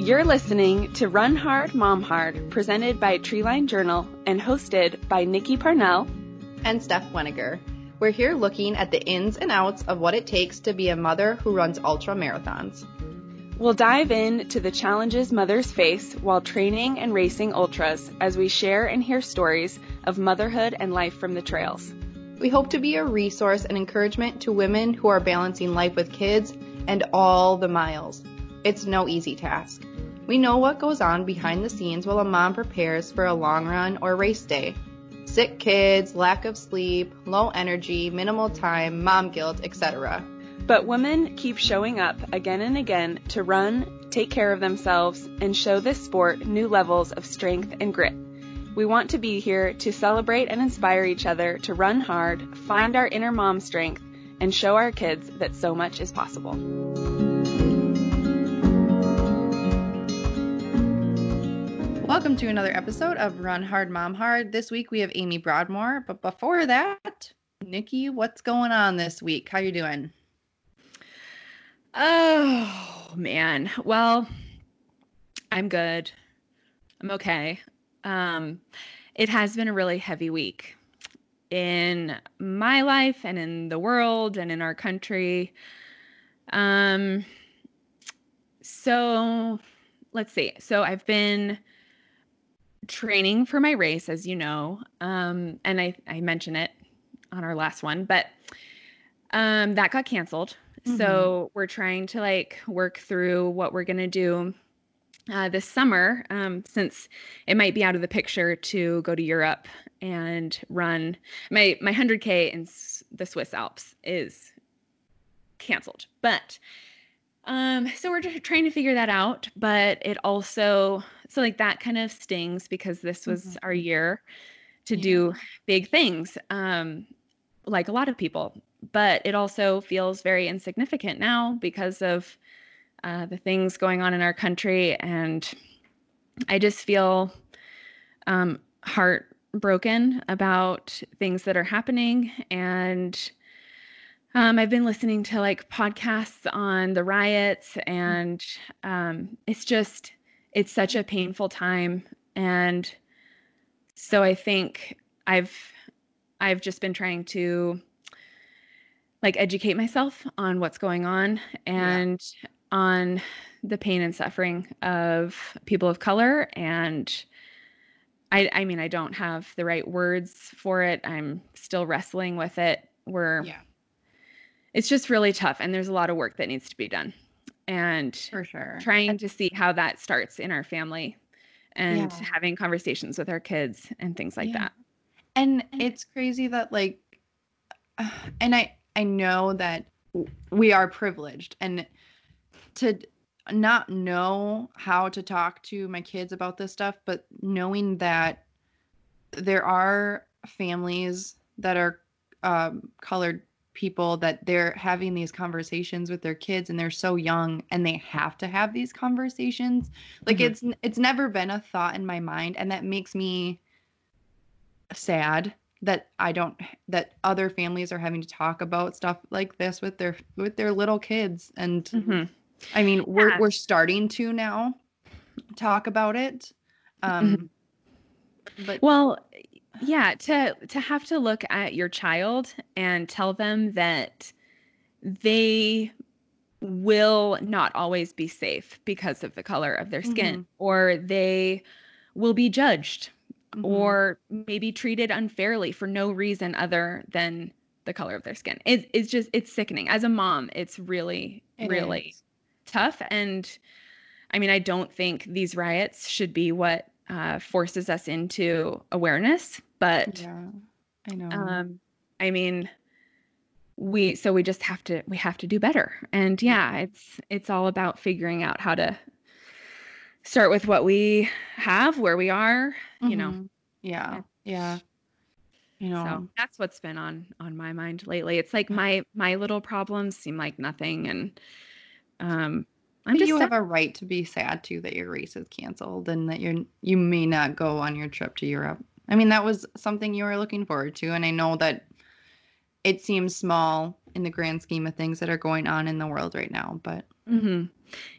You're listening to Run Hard, Mom Hard, presented by Treeline Journal and hosted by Nikki Parnell and Stef Weniger. We're here looking at the ins and outs of what it takes to be a mother who runs ultra marathons. We'll dive into the challenges mothers face while training and racing ultras as we share and hear stories of motherhood and life from the trails. We hope to be a resource and encouragement to women who are balancing life with kids and all the miles. It's no easy task. We know what goes on behind the scenes while a mom prepares for a long run or race day. Sick kids, lack of sleep, low energy, minimal time, mom guilt, etc. But women keep showing up again and again to run, take care of themselves, and show this sport new levels of strength and grit. We want to be here to celebrate and inspire each other to run hard, find our inner mom strength, and show our kids that so much is possible. Welcome to another episode of Run Hard Mom Hard. This week we have Amy Broadmoore, but before that, Nikki, what's going on this week? How you doing? Oh, man. Well, I'm good. I'm okay. Um, it has been a really heavy week in my life and in the world and in our country. Um, so let's see. So I've been training for my race, as you know, um, and I, I mentioned it on our last one, but um, that got canceled. Mm-hmm. So we're trying to like work through what we're going to do uh, this summer, um, since it might be out of the picture to go to Europe and run my my 100k in the Swiss Alps is canceled. But um, so we're just trying to figure that out. But it also so like that kind of stings because this was mm-hmm. our year to yeah. do big things, um, like a lot of people. But it also feels very insignificant now because of uh, the things going on in our country. And I just feel um, heartbroken about things that are happening. And um, I've been listening to like podcasts on the riots, and um, it's just, it's such a painful time. And so I think I've, I've just been trying to like educate myself on what's going on and yeah on the pain and suffering of people of color. And I, I mean i don't have the right words for it. I'm still wrestling with it. We're yeah it's just really tough and there's a lot of work that needs to be done and for sure trying to see how that starts in our family and yeah. having conversations with our kids and things like yeah. that and it's crazy that like and i i know that we are privileged and to not know how to talk to my kids about this stuff, but knowing that there are families that are um, colored people that they're having these conversations with their kids and they're so young and they have to have these conversations like mm-hmm. it's it's never been a thought in my mind and that makes me sad that I don't that other families are having to talk about stuff like this with their with their little kids and mm-hmm. I mean, we're yeah. we're starting to now talk about it. Um mm-hmm. but well, yeah, to to have to look at your child and tell them that they will not always be safe because of the color of their skin mm-hmm. or they will be judged mm-hmm. or maybe treated unfairly for no reason other than the color of their skin. It, it's just it's sickening. As a mom, it's really it really is tough. And I mean, I don't think these riots should be what uh, forces us into awareness, but yeah, I know. Um, I mean, we so we just have to we have to do better. And yeah, it's it's all about figuring out how to start with what we have, where we are, you mm-hmm. know. Yeah. Yeah. You know. So that's what's been on on my mind lately. It's like my my little problems seem like nothing and um, I'm just you sad. have a right to be sad too that your race is canceled and that you're you may not go on your trip to Europe. I mean, that was something you were looking forward to, and I know that it seems small in the grand scheme of things that are going on in the world right now, but hmm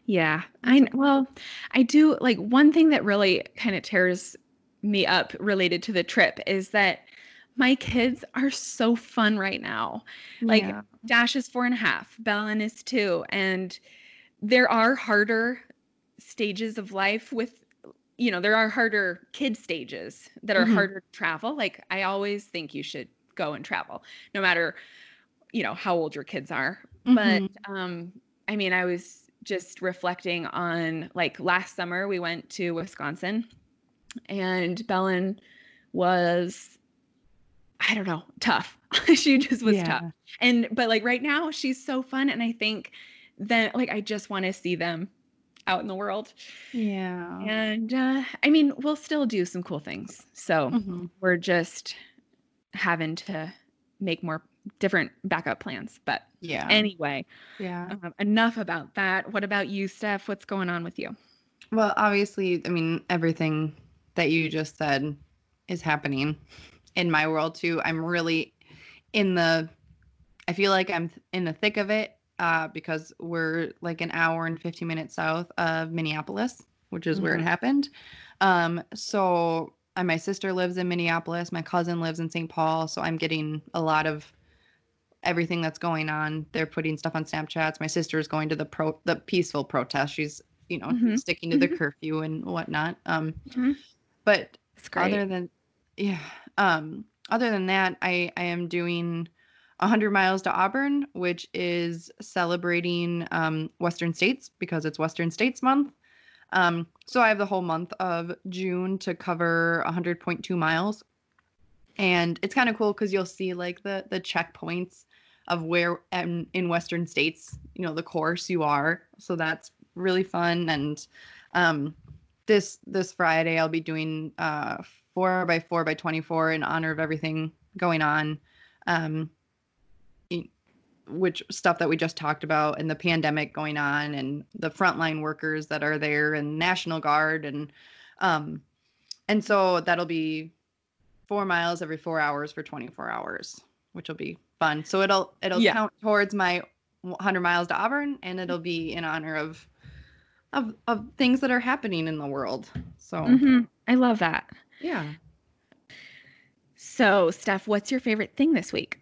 Yeah. I well, I do like one thing that really kind of tears me up related to the trip is that my kids are so fun right now. Like Yeah. Dash is four and a half, Belen is two, and there are harder stages of life with you know, there are harder kid stages that are Mhm. harder to travel. Like I always think you should go and travel, no matter, you know, how old your kids are. But Mhm. um, I mean, I was just reflecting on like last summer we went to Wisconsin and Belen was I don't know, tough. she just was tough. And but like right now she's so fun and I think that like I just want to see them out in the world. Yeah. And uh I mean, we'll still do some cool things. So Mhm. we're just having to make more different backup plans. But Yeah. anyway, yeah. um, enough about that. What about you, Stef? What's going on with you? Well, obviously, I mean, everything that you just said is happening in my world too. I'm really in the, I feel like I'm in the thick of it uh, because we're like an hour and 15 minutes south of Minneapolis, which is where it Mhm. happened. Um, so, and my sister lives in Minneapolis. My cousin lives in St. Paul. So I'm getting a lot of everything that's going on. They're putting stuff on Snapchats. My sister is going to the pro the peaceful protest. She's you know Mhm. sticking to the Mhm. curfew and whatnot. Um, Mhm. but other than yeah, um, other than that, I I am doing 100 miles to Auburn, which is celebrating um, Western States because it's Western States Month. Um, so I have the whole month of June to cover 100.2 miles, and it's kind of cool because you'll see like the the checkpoints of where in, in Western states, you know, the course you are. So that's really fun. And um, this this Friday, I'll be doing uh, four by four by 24 in honor of everything going on. Um, which stuff that we just talked about and the pandemic going on and the frontline workers that are there and National Guard and um and so that'll be four miles every four hours for 24 hours, which will be fun. So it'll it'll Yeah. count towards my 100 miles to Auburn, and it'll be in honor of of of things that are happening in the world. So Mhm. I love that. yeah. So, Stef, what's your favorite thing this week?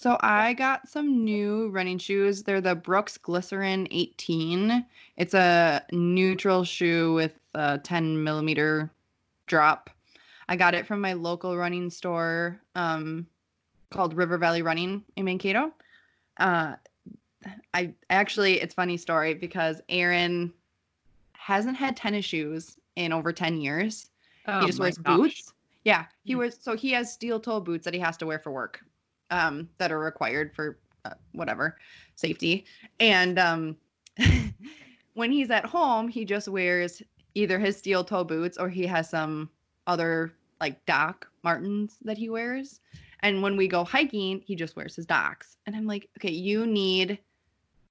So I got some new running shoes. They're the Brooks Glycerin 18. It's a neutral shoe with a 10 millimeter drop. I got it from my local running store um, called River Valley Running in Mankato. Uh, I actually, it's funny story because Aaron hasn't had tennis shoes in over 10 years. Oh he just wears gosh. boots. Yeah, he Mm. wears so he has steel toe boots that he has to wear for work, um, that are required for uh, whatever safety. And um, when he's at home, he just wears either his steel toe boots or he has some other like Doc Martens that he wears. And when we go hiking, he just wears his Docs. And I'm like, okay, you need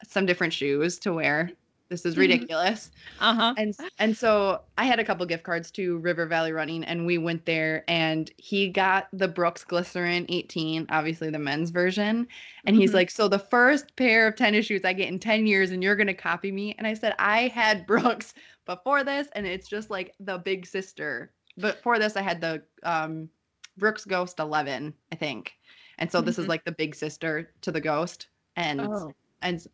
some different shoes to wear. This is Mhm. ridiculous Uh-huh. and and so I had a couple gift cards to River Valley Running, and we went there, and he got the Brooks Glycerin 18, obviously the men's version, and he's Mhm. like, "So the first pair of tennis shoes I get in 10 years, and you're gonna copy me?" And I said, "I had Brooks before this, and it's just like the big sister. But for this, I had the um, Brooks Ghost 11, I think, and so this is Mhm. like the big sister to the Ghost, and Oh. and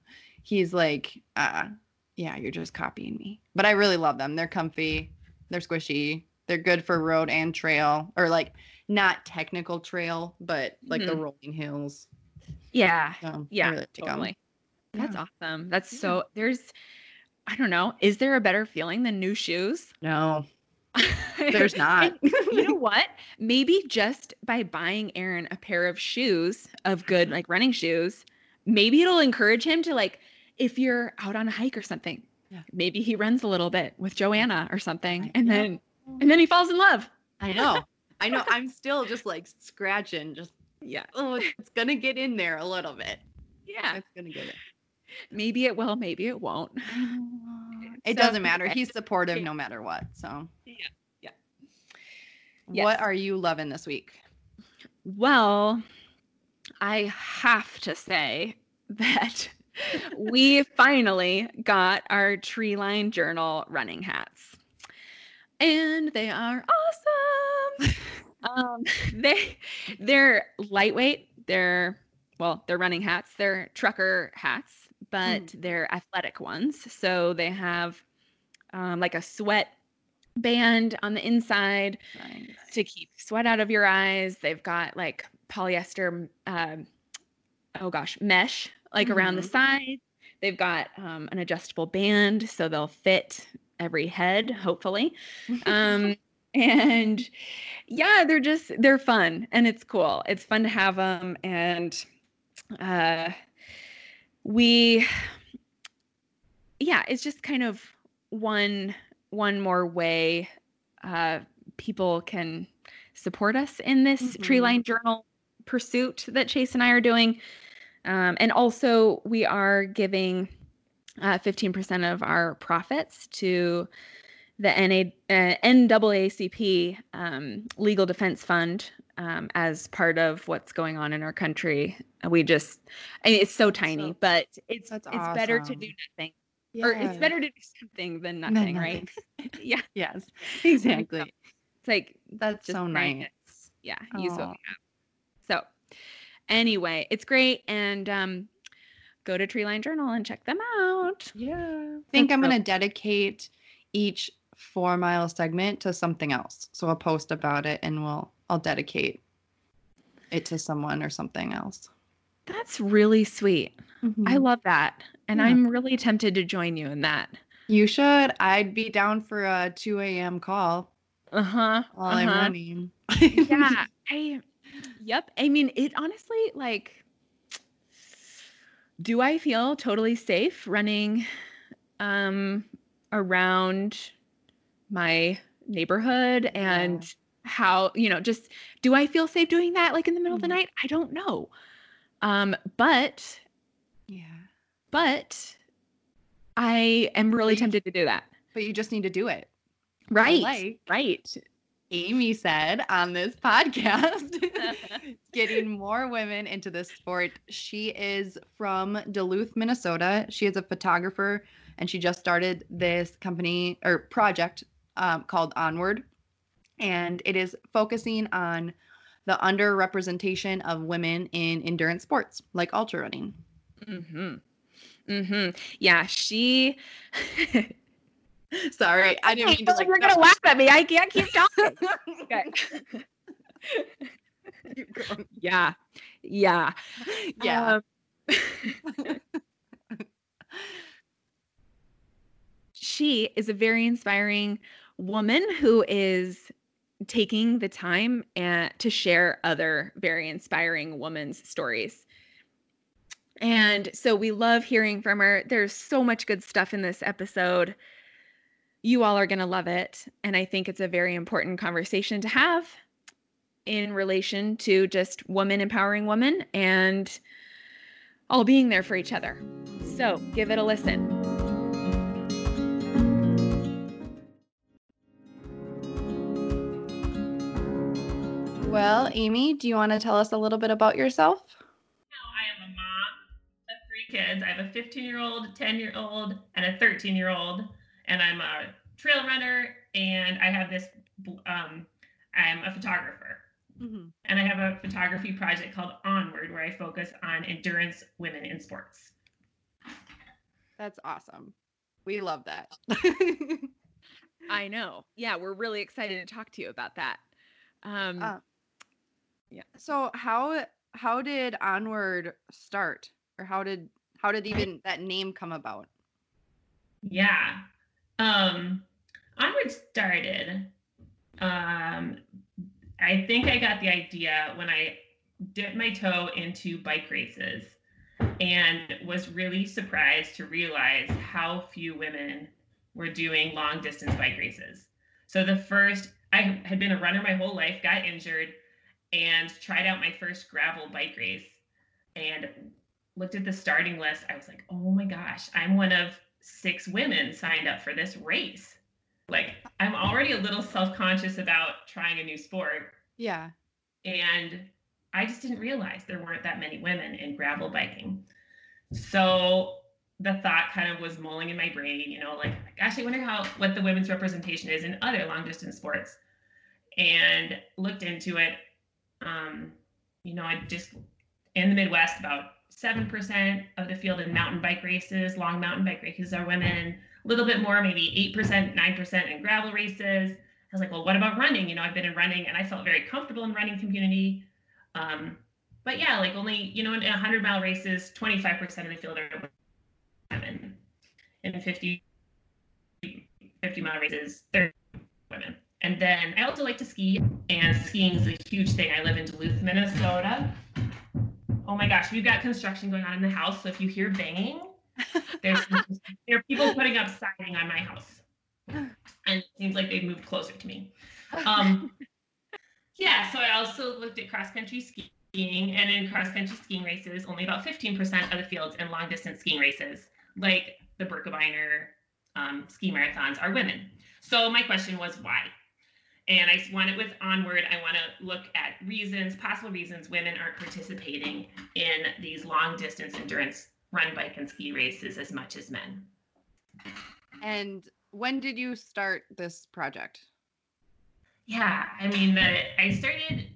he's like, uh, yeah, you're just copying me. But I really love them. They're comfy, they're squishy, they're good for road and trail, or like not technical trail, but like the Mhm. rolling hills. Yeah. So Yeah. really totally. That's Yeah. awesome. That's Yeah. so there's I don't know. Is there a better feeling than new shoes? No, there's not. You know what? Maybe just by buying Aaron a pair of shoes, of good like running shoes, maybe it'll encourage him to like if you're out on a hike or something. Yeah. Maybe he runs a little bit with Joanna or something and then and then he falls in love. I know. I know. I'm still just like scratching, just Yeah. oh, it's gonna get in there a little bit. Yeah. It's gonna get it. Maybe it will, maybe it won't. It So- doesn't matter. He's supportive Yeah. no matter what. So Yeah. Yeah. What Yes. are you loving this week? Well, I have to say that we finally got our Treeline Journal running hats. And they are awesome. um, they they're lightweight. They're well, they're running hats. They're trucker hats, but mm. they're athletic ones. So they have um, like a sweat band on the inside nice. to keep sweat out of your eyes. They've got like polyester, um, oh gosh, mesh like mm-hmm. around the mm-hmm. They've got um, an adjustable band so they'll fit every head, hopefully. Um, and yeah, they're just, they're fun and it's cool. It's fun to have them. And uh, we, yeah, it's just kind of one one more way uh, people can support us in this mm-hmm. Treeline Journal pursuit that Chase and I are doing. Um, and also, we are giving uh, 15% of our profits to the NA, uh, NAACP um, Legal Defense Fund um, as part of what's going on in our country. We just, I mean, it's so tiny, so, but it's it's awesome. better to do nothing yeah. or it's better to do something than nothing, right? yeah. Yes. Exactly. it's like that's so nice. Yeah. Use what we have. So anyway, it's great. And um go to Treeline Journal and check them out. Yeah. I think that's I'm gonna dedicate each four mile segment to something else. So I'll post about it and we'll I'll dedicate it to someone or something else. That's really sweet. Mm-hmm. I love that. And yeah. I'm really tempted to join you in that. You should. I'd be down for a 2 a.m. call. Uh huh. While uh-huh. I'm running. yeah. I, yep. I mean, it honestly, like, do I feel totally safe running um, around my neighborhood and yeah. how, you know, just do I feel safe doing that like in the middle mm-hmm. of the mm-hmm. night? I don't know. Um, but yeah, but I am really tempted to do that. But you just need to do it. Right. Like right. Amy said on this podcast, getting more women into this sport. She is from Duluth, Minnesota. She is a photographer and she just started this company or project um, called Onward. And it is focusing on the underrepresentation of women in endurance sports like ultra running. Mm-hmm. Mm-hmm. Yeah, she Sorry, I didn't mean to like You're going to laugh at me. I can't keep talking. okay. yeah. Yeah. Yeah. Um, she is a very inspiring woman who is taking the time and to share other very inspiring women's stories. And so we love hearing from her. There's so much good stuff in this episode. You all are going to love it. And I think it's a very important conversation to have in relation to just women empowering women and all being there for each other. So give it a listen. Well, Amy, do you want to tell us a little bit about yourself? I am a mom of three kids. I have a 15 year old, 10 year old, and a 13 year old. And I'm a trail runner and I have this, um, I'm a photographer. Mm-hmm. And I have a photography project called Onward where I focus on endurance women in sports. That's awesome. We love that. I know. Yeah, we're really excited to talk to you about that. Um, uh, yeah. So how how did Onward start, or how did how did even that name come about? Yeah, um, Onward started. Um, I think I got the idea when I dipped my toe into bike races and was really surprised to realize how few women were doing long distance bike races. So the first, I had been a runner my whole life, got injured, and tried out my first gravel bike race and looked at the starting list. I was like, oh my gosh, I'm one of six women signed up for this race. Like, I'm already a little self conscious about trying a new sport. Yeah. And I just didn't realize there weren't that many women in gravel biking. so the thought kind of was mulling in my brain, you know, like, gosh, I wonder how what the women's representation is in other long distance sports. And looked into it. Um, you know, I just in the Midwest, about 7% of the field in mountain bike races, long mountain bike races are women, a little bit more, maybe 8%, 9% in gravel races. I was like, well, what about running? You know, I've been in running and I felt very comfortable in running community. Um, but yeah, like only, you know, in 100 mile races, 25% of the field are women. In 50, 50 mile races, 30 women. And then I also like to ski, and skiing is a huge thing. I live in Duluth, Minnesota. Oh my gosh, we've got construction going on in the house. So if you hear banging, there's there are people putting up siding on my house, and it seems like they've moved closer to me. Um, yeah, so I also looked at cross country skiing, and in cross country skiing races, only about 15% of the fields in long distance skiing races, like the Birkebeiner um, ski marathons, are women. So my question was why? And I want it with Onward. I want to look at reasons, possible reasons women aren't participating in these long distance endurance run, bike, and ski races as much as men. And when did you start this project? Yeah, I mean, the, I started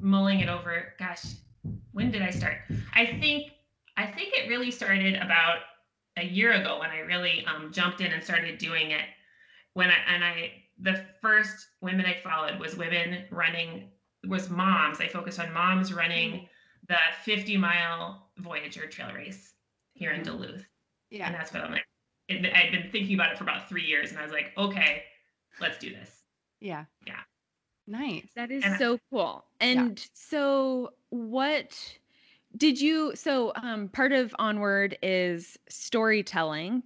mulling it over. Gosh, when did I start? I think I think it really started about a year ago when I really um, jumped in and started doing it. When I and I the first women I followed was women running was moms. I focused on moms running the 50 mile Voyageur trail race here in Duluth. Yeah. And that's what I'm like. It, I'd been thinking about it for about three years, and I was like, okay, let's do this. Yeah. Yeah. Nice. That is And I- so cool. And so what did you so um part of onward is storytelling.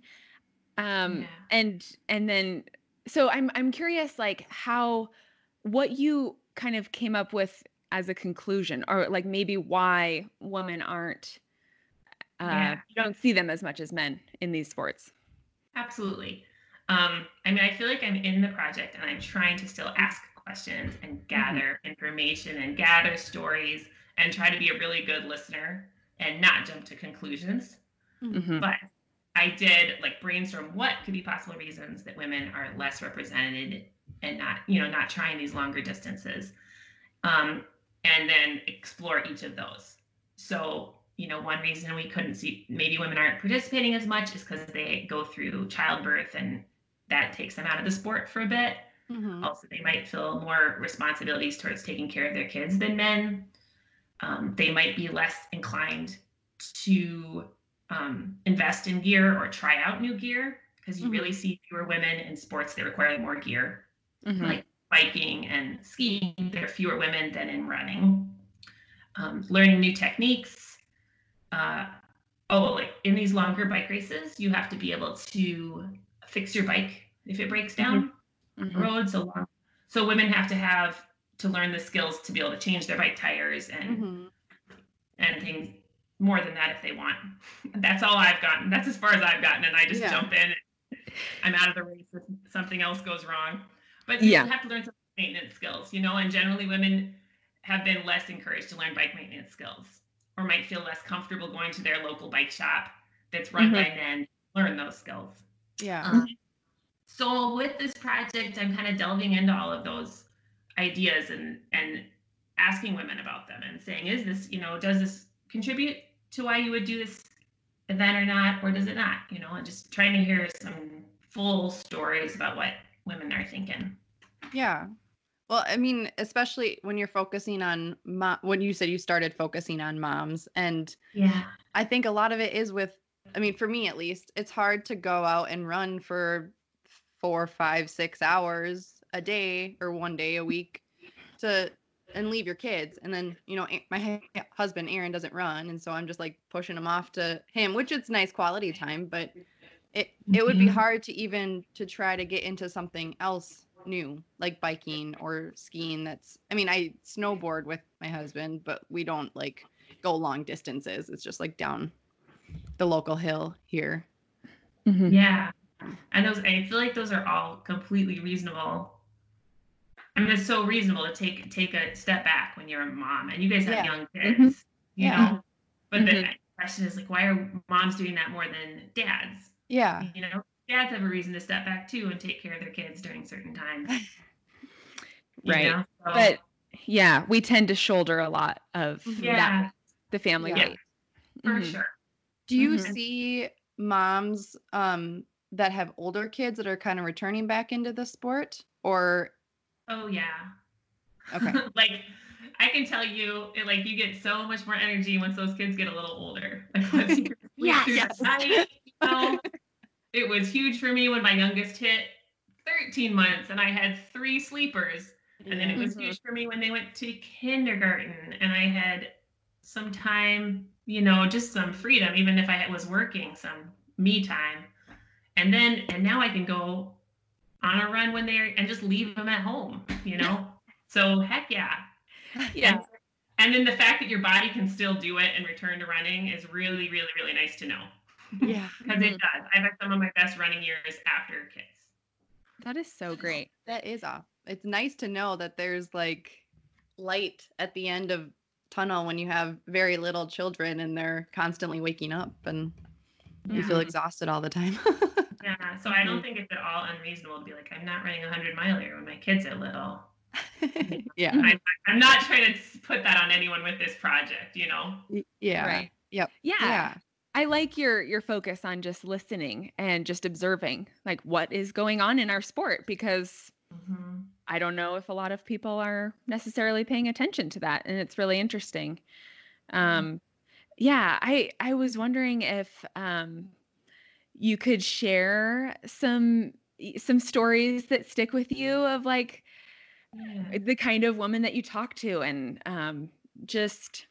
Um Yeah. and and then so I'm I'm curious like how what you kind of came up with as a conclusion or like maybe why women aren't uh Yeah. you don't see them as much as men in these sports. Absolutely. Um, I mean, I feel like I'm in the project and I'm trying to still ask questions and gather information and gather stories and try to be a really good listener and not jump to conclusions. Mhm. But I did like brainstorm what could be possible reasons that women are less represented and not, you know, not trying these longer distances. Um, and then explore each of those. So, you know, one reason we couldn't see maybe women aren't participating as much is because they go through childbirth and that takes them out of the sport for a bit. Mhm. Also, they might feel more responsibilities towards taking care of their kids than men. Um, they might be less inclined to um, invest in gear or try out new gear because you Mhm. really see fewer women in sports that require more gear, Mhm. like biking and skiing. There are fewer women than in running. Um, learning new techniques. Uh, oh, like in these longer bike races, you have to be able to fix your bike if it breaks down Mhm. roads so long. So women have to have to learn the skills to be able to change their bike tires and Mhm. and things more than that if they want. That's all I've gotten. That's as far as I've gotten, and I just Yeah. jump in. I'm out of the race if something else goes wrong. But you Yeah. have to learn some maintenance skills, you know. And generally, women have been less encouraged to learn bike maintenance skills, or might feel less comfortable going to their local bike shop that's run by men. Learn those skills. Yeah. Um, so with this project, I'm kind of delving into all of those ideas and and asking women about them and saying, is this, you know, does this contribute to why you would do this event or not, or does it not? You know, and just trying to hear some full stories about what women are thinking. Yeah. Well, I mean, especially when you're focusing on mo- when you said you started focusing on moms, and Yeah. I think a lot of it is with, I mean, for me at least, it's hard to go out and run for four, five, six hours a day or one day a week to and leave your kids. And then, you know, my husband Aaron doesn't run, and so I'm just like pushing him off to him, which it's nice quality time, but it it would be Mhm. hard to even to try to get into something else new like biking or skiing that's i mean i snowboard with my husband but we don't like go long distances it's just like down the local hill here Mhm. Yeah. And those I feel like those are all completely reasonable. I mean, it's so reasonable to take take a step back when you're a mom and you guys have Yeah. young kids, you Yeah. know. But the question is like, why are moms doing that more than dads? Yeah. You know, dads have a reason to step back too and take care of their kids during certain times. you Right. know? So, But yeah, we tend to shoulder a lot of Mhm. yeah, that, the family Yeah. weight. for Mhm. sure. Do you Mhm. see moms um that have older kids that are kind of returning back into the sport or Oh yeah. okay. like I can tell you, it, like you get so much more energy once those kids get a little older. Like once you sleep Yes. night, you know? it was huge for me when my youngest hit 13 months and I had three sleepers. And then it was Mhm. huge for me when they went to kindergarten and I had some time, you know, just some freedom, even if I was working, some me time. And then, and now I can go on a run when they're, and just leave them at home, you know? so heck yeah. Yeah. And then the fact that your body can still do it and return to running is really, really, really nice to know. yeah. Because it mm-hmm. does. I've had some of my best running years after kids. That is so great. That is off. It's nice to know that there's like light at the end of tunnel when you have very little children and they're constantly waking up and you feel exhausted all the time. Yeah. So I don't think it's at all unreasonable to be like, I'm not running a 100 miler when my kids are little. yeah. I'm, I'm not trying to put that on anyone with this project, you know? Yeah. Right. Yep. Yeah. Yeah. I like your your focus on just listening and just observing like what is going on in our sport because Mhm. I don't know if a lot of people are necessarily paying attention to that and it's really interesting. Um yeah, I I was wondering if um you could share some some stories that stick with you of like Yeah. the kind of woman that you talk to and um just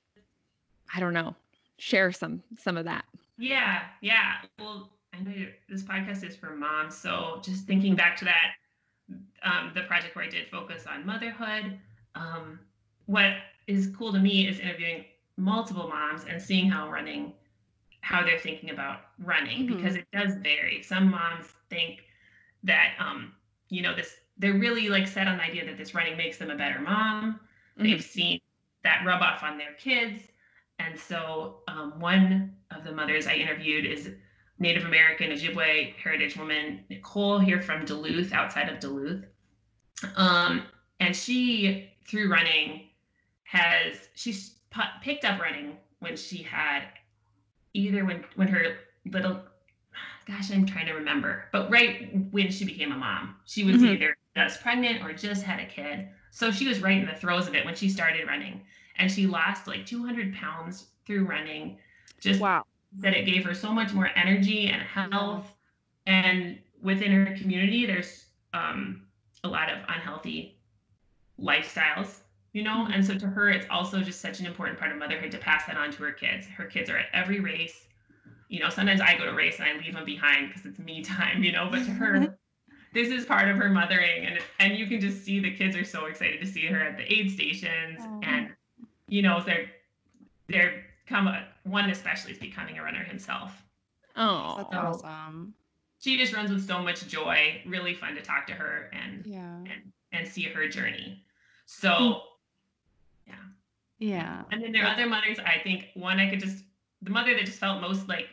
I don't know, share some some of that. Yeah, yeah. Well, I know this podcast is for moms, so just thinking back to that, um, the project where I did focus on motherhood. Um, what is cool to me is interviewing multiple moms and seeing how running, how they're thinking about running, Mhm. because it does vary. Some moms think that, um, you know, this they're really like set on the idea that this running makes them a better mom. They've seen that rub off on their kids. And so, um, one of the mothers I interviewed is Native American Ojibwe heritage woman, Nicole, here from Duluth, outside of Duluth. Um, and she, through running, has she's pu- picked up running when she had either when when her little gosh i'm trying to remember but right when she became a mom she was Mhm. either just pregnant or just had a kid. So she was right in the throes of it when she started running. And she lost like 200 pounds through running. Just Wow. that it gave her so much more energy and health. And within her community there's um, a lot of unhealthy lifestyles you know? Mm-hmm. And so to her it's also just such an important part of motherhood to pass that on to her kids. Her kids are at every race. You know sometimes i go to race and i leave them behind because it's me time you know? But to her mm-hmm. this is part of her mothering and and you can just see the kids are so excited to see her at the aid stations Aw. and you know they're they're come a, one especially is becoming a runner himself. Oh. That's awesome. she just runs with so much joy. Really fun to talk to her and Yeah. and and see her journey. So mm. Yeah. and then there are other mothers i think one i could just the mother that just felt most like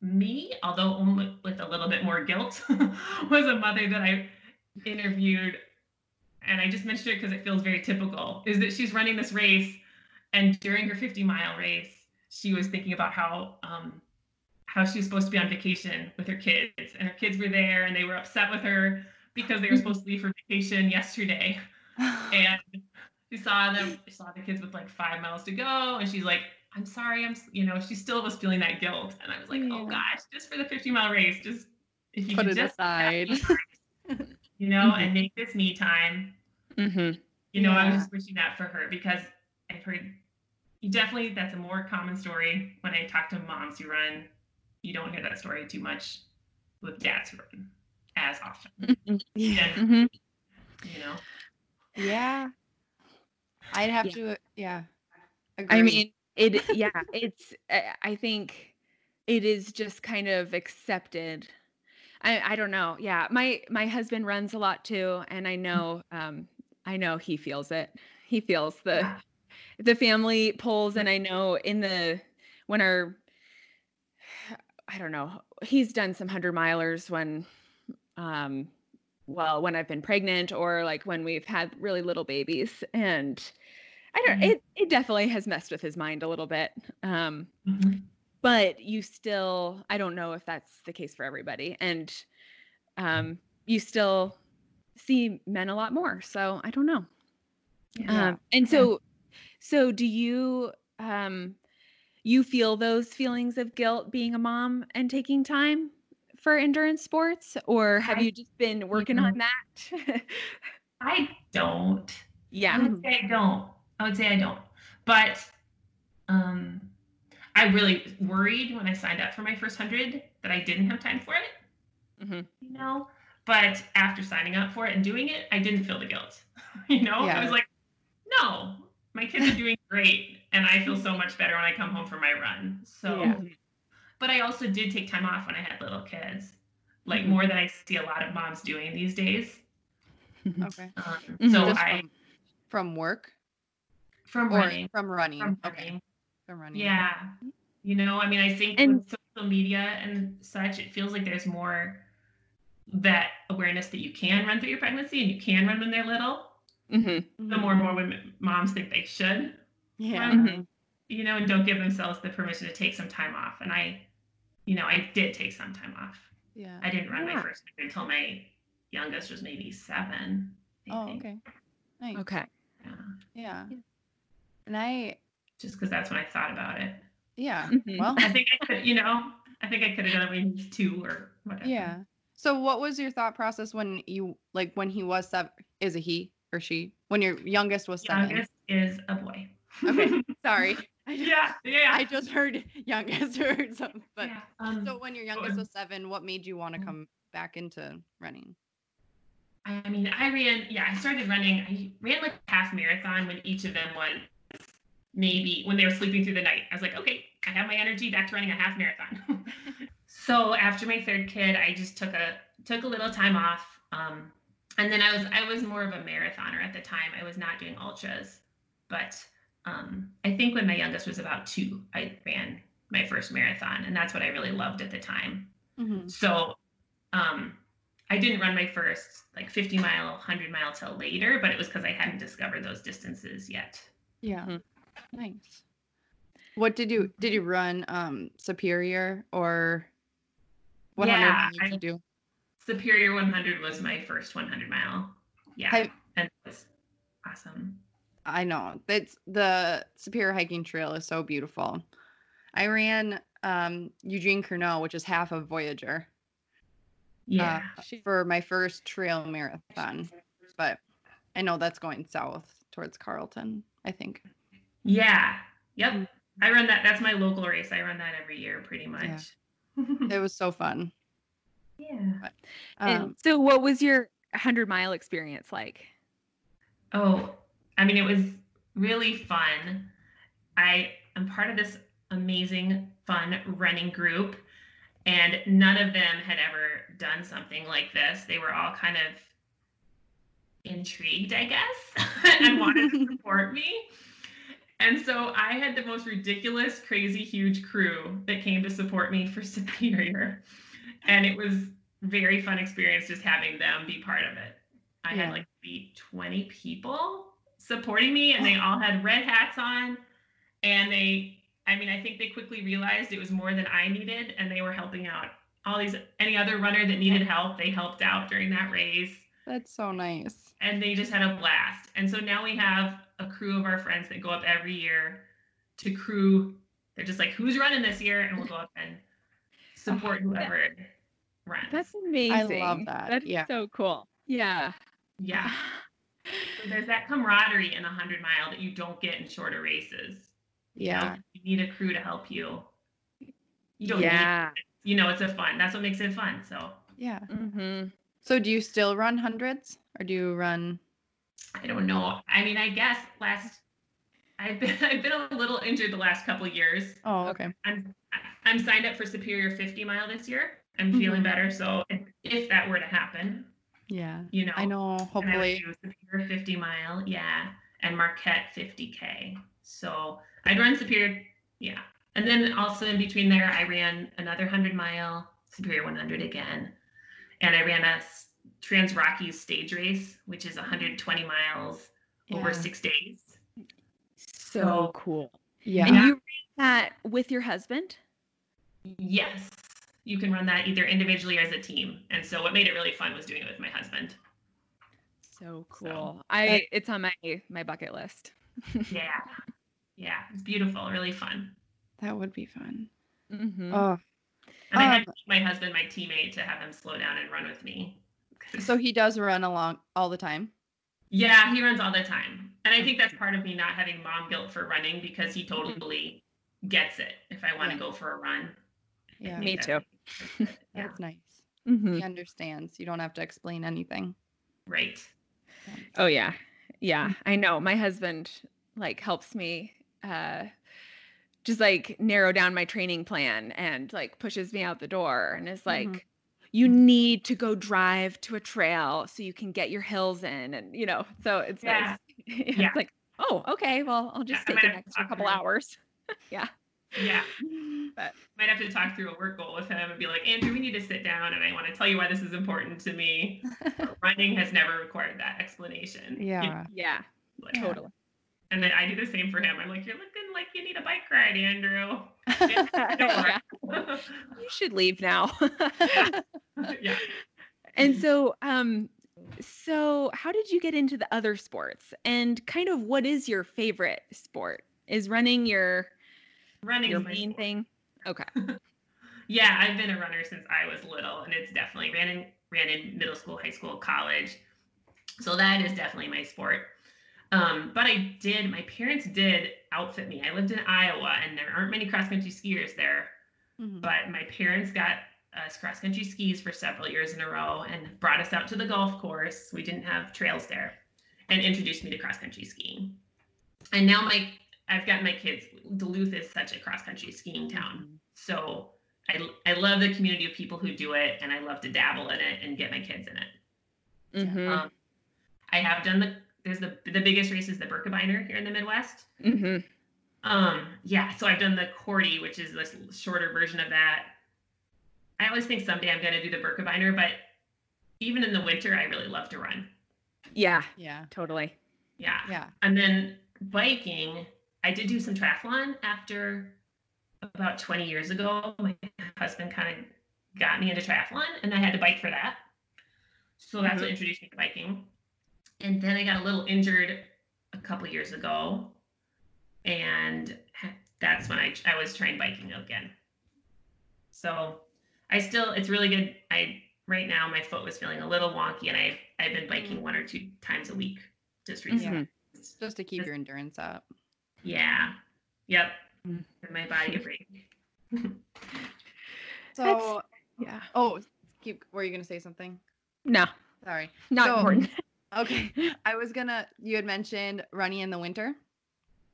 me although only with a little bit more guilt was a mother that i interviewed and i just mentioned it because it feels very typical is that she's running this race and during her 50 mile race she was thinking about how um how she was supposed to be on vacation with her kids and her kids were there and they were upset with her because they were supposed to leave for vacation yesterday and she saw them she saw the kids with like five miles to go and she's like i'm sorry i'm you know she still was feeling that guilt and i was like oh gosh just for the 50 mile race just if you Put could just aside. you know and make this me time Mm-hmm. you know i was just wishing that for her because i've heard definitely that's a more common story when i talk to moms who run you don't hear that story too much with dads who run as often yeah. and hmm you know Yeah. I'd have Yeah. to yeah. I mean, it yeah, it's I I think it is just kind of accepted. I I don't know. Yeah, my my husband runs a lot too and I know um I know he feels it. He feels the Yeah. the family pulls and I know in the when our I don't know. He's done some hundred milers when, um, well, when I've been pregnant or like when we've had really little babies, and I don't. Mhm. It it definitely has messed with his mind a little bit. Um, Mhm. but you still, I don't know if that's the case for everybody, and um, you still see men a lot more. So I don't know. Yeah. Um, and so, so do you, um, you feel those feelings of guilt being a mom and taking time for endurance sports, or have I- you just been working on that? I don't. Yeah. I would say I don't. I would say I don't. But um, I really worried when I signed up for my first hundred that I didn't have time for it. hmm You know. But after signing up for it and doing it, I didn't feel the guilt. you know, Yeah. I was like, no, my kids are doing great, and I feel so much better when I come home from my run. So, Yeah. But I also did take time off when I had little kids, like Mhm. more than I see a lot of moms doing these days. Okay. Um, Mhm. So Just I from, from work from running, from running. from okay. running. From running. Yeah. You know, I mean, I think And- with social media and such, it feels like there's more that awareness that you can run through your pregnancy and you can run when they're little. hmm The more and more women, moms think they should, Yeah. Mhm. you know, and don't give themselves the permission to take some time off. And I, you know, I did take some time off. Yeah. I didn't run my first until my youngest was maybe seven. I Oh, think. okay. Nice. Okay. Yeah. Yeah. Yeah. And I, Just because that's when I thought about it. yeah. Mhm. Well, I think I could, you know, I think I could have done it when he was two or whatever. yeah. So what was your thought process when you like when he was seven? Is it he or she? When your youngest was seven? youngest is a boy. Okay. Sorry. I, yeah, yeah. I just heard youngest heard something. But yeah. Um, so when your youngest was- was seven, what made you want to Mm. come back into running? I mean, I ran. Yeah, I started running. I ran like half marathon when each of them was maybe when they were sleeping through the night. I was like, okay, I have my energy back to running a half marathon. so after my third kid, I just took a took a little time off. Um, and then I was I was more of a marathoner at the time. I was not doing ultras, but um, I think when my youngest was about two, I ran my first marathon, and that's what I really loved at the time. Mm-hmm. So um, I didn't run my first like 50 mile, 100 mile till later, but it was because I hadn't discovered those distances yet. Yeah. Mhm. Nice. What did you did you run um superior or what Yeah, hundred did you do? Superior 100 was my first 100 mile. Yeah. I- and it was awesome. I know. That's the Superior Hiking Trail is so beautiful. I ran um Eugene Curnow, which is half of Voyageur, Yeah. uh, for my first trail marathon. But I know that's going south towards Carlton, I think. yeah. Yep. Mm. I run that. That's my local race. I run that every year pretty much. It was so fun. yeah. And Um, so, what was your 100 mile experience like? Oh, I mean, it was really fun. I am part of this amazing, fun running group, and none of them had ever done something like this. They were all kind of intrigued, I guess, and wanted to support me. And so I had the most ridiculous, crazy, huge crew that came to support me for Superior. And it was very fun experience just having them be part of it. I Yeah. had like 20 people supporting me and they all had red hats on. And they, I mean, I think they quickly realized it was more than I needed and they were helping out all these, any other runner that needed help, they helped out during that race that's so nice. and they just had a blast. And so now we have a crew of our friends that go up every year to crew. They're just like, who's running this year? And we'll go up and support whoever runs. That's amazing. I love that. That's Yeah. so cool. Yeah. yeah. So there's that camaraderie in a hundred mile that you don't get in shorter races. You know, Yeah. you need a crew to help you. You don't need, Yeah. you know, it's a fun. That's what makes it fun. So Yeah. Mm-hmm. So do you still run hundreds or do you run I don't know. I mean, I guess last I've been I've been a little injured the last couple years. Oh, okay. I'm I'm signed up for Superior 50 mile this year. I'm feeling Mhm. better. So if, if that were to happen, Yeah. you know, I know. and I would Hopefully. do Superior 50 mile, yeah, and Marquette 50k. So I'd run Superior, yeah, and then also in between there, I ran another 100 mile, Superior 100 again. And I ran a TransRockies stage race, which is 120 miles over six days. So So- cool. Yeah. And you ran that with your husband? Yes, you can run that either individually or as a team. And so what made it really fun was doing it with my husband. So So- cool. I it's on my my bucket list. Yeah. Yeah, it's beautiful, really fun. That would be fun. Mm-hmm. Oh, And I had Um, to my husband my teammate to have him slow down and run with me. so he does run along all the time. Yeah, he runs all the time. And I think that's part of me not having mom guilt for running because he totally gets it if I want to Yeah. go for a run. I Yeah. think Me that's- too. Yeah, That's nice. Mhm. He understands. You don't have to explain anything. right. Oh yeah. Yeah, I know. My husband like helps me uh just like narrow down my training plan and like pushes me out the door and is like Mhm. you need to go drive to a trail so you can get your hills in and you know so it's Yeah. nice it's Yeah. like oh okay well i'll just I take might an extra couple hours yeah Yeah. but Might have to talk through a work goal with him and be like, Andrew, we need to sit down and I want to tell you why this is important to me. Running has never required that explanation. You Yeah. yeah like- totally And then I do the same for him. I'm like, you're looking like you need a bike ride, Andrew. you should leave now yeah. and so um so how did you get into the other sports and kind of what is your favorite sport is running your Running your main sport. thing okay Yeah, I've been a runner since I was little, and it's definitely ran in ran in middle school, high school, college. So that is definitely my sport. Um, but I did. My parents did outfit me. I lived in Iowa, and there aren't many cross country skiers there. Mhm. But my parents got us cross country skis for several years in a row, and brought us out to the golf course. We didn't have trails there, and introduced me to cross country skiing. And now my I've got my kids. Duluth is such a cross country skiing town. So I, I love the community of people who do it, and I love to dabble in it and get my kids in it. Mhm. Um, I have done the there's the the biggest race is the Birkebeiner here in the Midwest. Mhm. Um, yeah, so I've done the Korte, which is this shorter version of that. I always think someday I'm gonna do the Birkebeiner, but even in the winter, I really love to run. yeah Yeah. totally Yeah. Yeah. And then biking, I did do some triathlon after about 20 years ago. My husband kind of got me into triathlon and I had to bike for that. So that's what introduced me to biking. And then I got a little injured a couple years ago. And that's when I, I was trying biking again. So I still, it's really good. I, right now, my foot was feeling a little wonky and I, I've been biking one or two times a week just recently. Mhm. Just to keep your endurance up. Yeah. Yep. Mm. Give my body a break. So, yeah oh, keep. Were you gonna say something? no Sorry. not So- important Okay. I was gonna. You had mentioned running in the winter,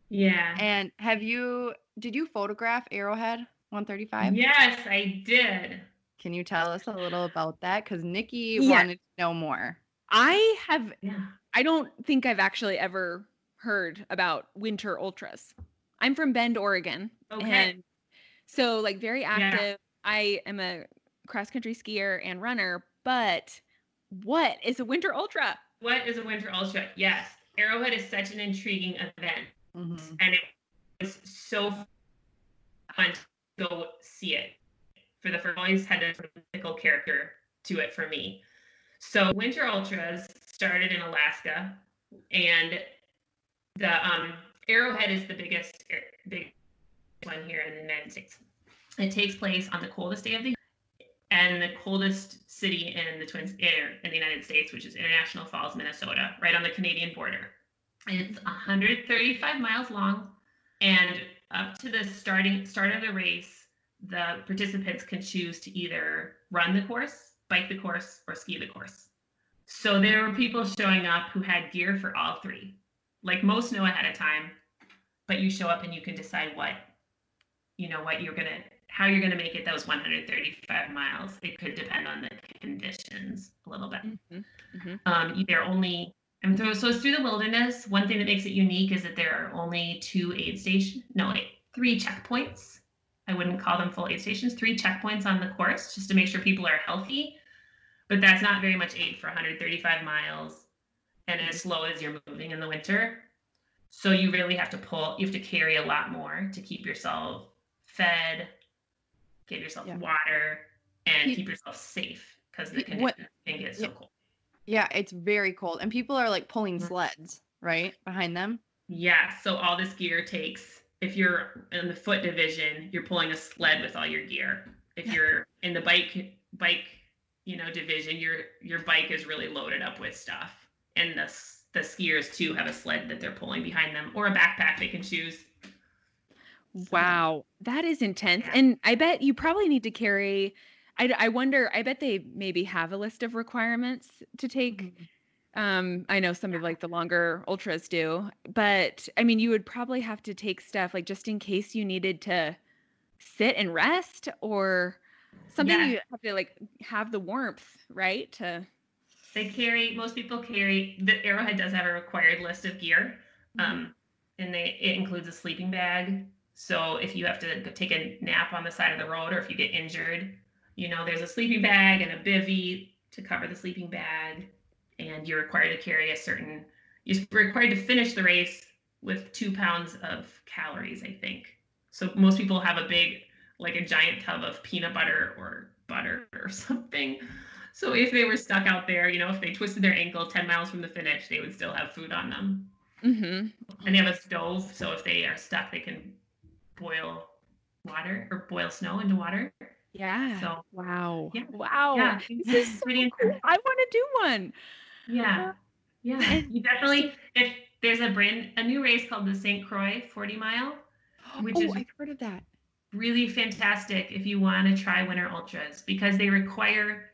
Yeah. and have you? Did you photograph Arrowhead 135? Yes, I did. Can you tell us a little about that? Because Nikki Yeah. wanted to know more. i have Yeah. I don't think I've actually ever heard about winter ultras. I'm from Bend, Oregon. Okay. And so like very active. I am a cross country skier and runner, but what is a winter ultra? What is a winter ultra? Yes. Arrowhead is such an intriguing event. Mhm. And it was so fun to go see it. For the first always had a mythical character to it for me. So winter ultras started in Alaska and the um, Arrowhead is the biggest big one here in the United States. It takes place on the coldest day of the year and the coldest city in the Twin in the United States, which is International Falls, Minnesota, right on the Canadian border. It's 135 miles long, and up to the starting start of the race, the participants can choose to either run the course, bike the course, or ski the course. So there were people showing up who had gear for all three. Like most know ahead of time, but you show up and you can decide what, you know, what you're gonna, how you're gonna make it those 135 miles. It could depend on the conditions a little bit. Mhm. Um, they're only, and through, so it's through the wilderness. One thing that makes it unique is that there are only two aid station, no, wait, three checkpoints I wouldn't call them full aid stations, three checkpoints on the course just to make sure people are healthy. But that's not very much aid for 135 miles and as slow as you're moving in the winter. So you really have to pull, you have to carry a lot more to keep yourself fed, get yourself Yeah. water, and keep yourself safe because the what- conditions can get so yeah. cold. Yeah, it's very cold. And people are like pulling Mhm. sleds, right? Behind them. Yeah, so all this gear takes, if you're in the foot division, you're pulling a sled with all your gear. If Yeah. you're in the bike bike, you know, division, your your bike is really loaded up with stuff. And the the skiers too have a sled that they're pulling behind them or a backpack they can choose. Wow, that is intense. Yeah. And I bet you probably need to carry. I, I wonder. I bet they maybe have a list of requirements to take. Um, I know some of like the longer ultras do, but I mean, you would probably have to take stuff like just in case you needed to sit and rest or something. Yeah. You have to like have the warmth, right? To They carry most people carry the Arrowhead does have a required list of gear. Um, and they it includes a sleeping bag. So if you have to go take a nap on the side of the road or if you get injured, you know, there's a sleeping bag and a bivy to cover the sleeping bag. And you're required to carry a certain you're required to finish the race with two pounds of calories, I think. So most people have a big, like a giant tub of peanut butter or butter or something. So if they were stuck out there, you know, if they twisted their ankle 10 miles from the finish, they would still have food on them. hmm And they have a stove, so if they are stuck, they can boil water or boil snow into water. yeah. So wow. Yeah. Wow. yeah, This is so pretty cool. I want to do one. Yeah, yeah. You definitely if there's a brand a new race called the St. Croix 40 mile, Which oh, is- I've heard of that. really fantastic if you want to try winter ultras because they require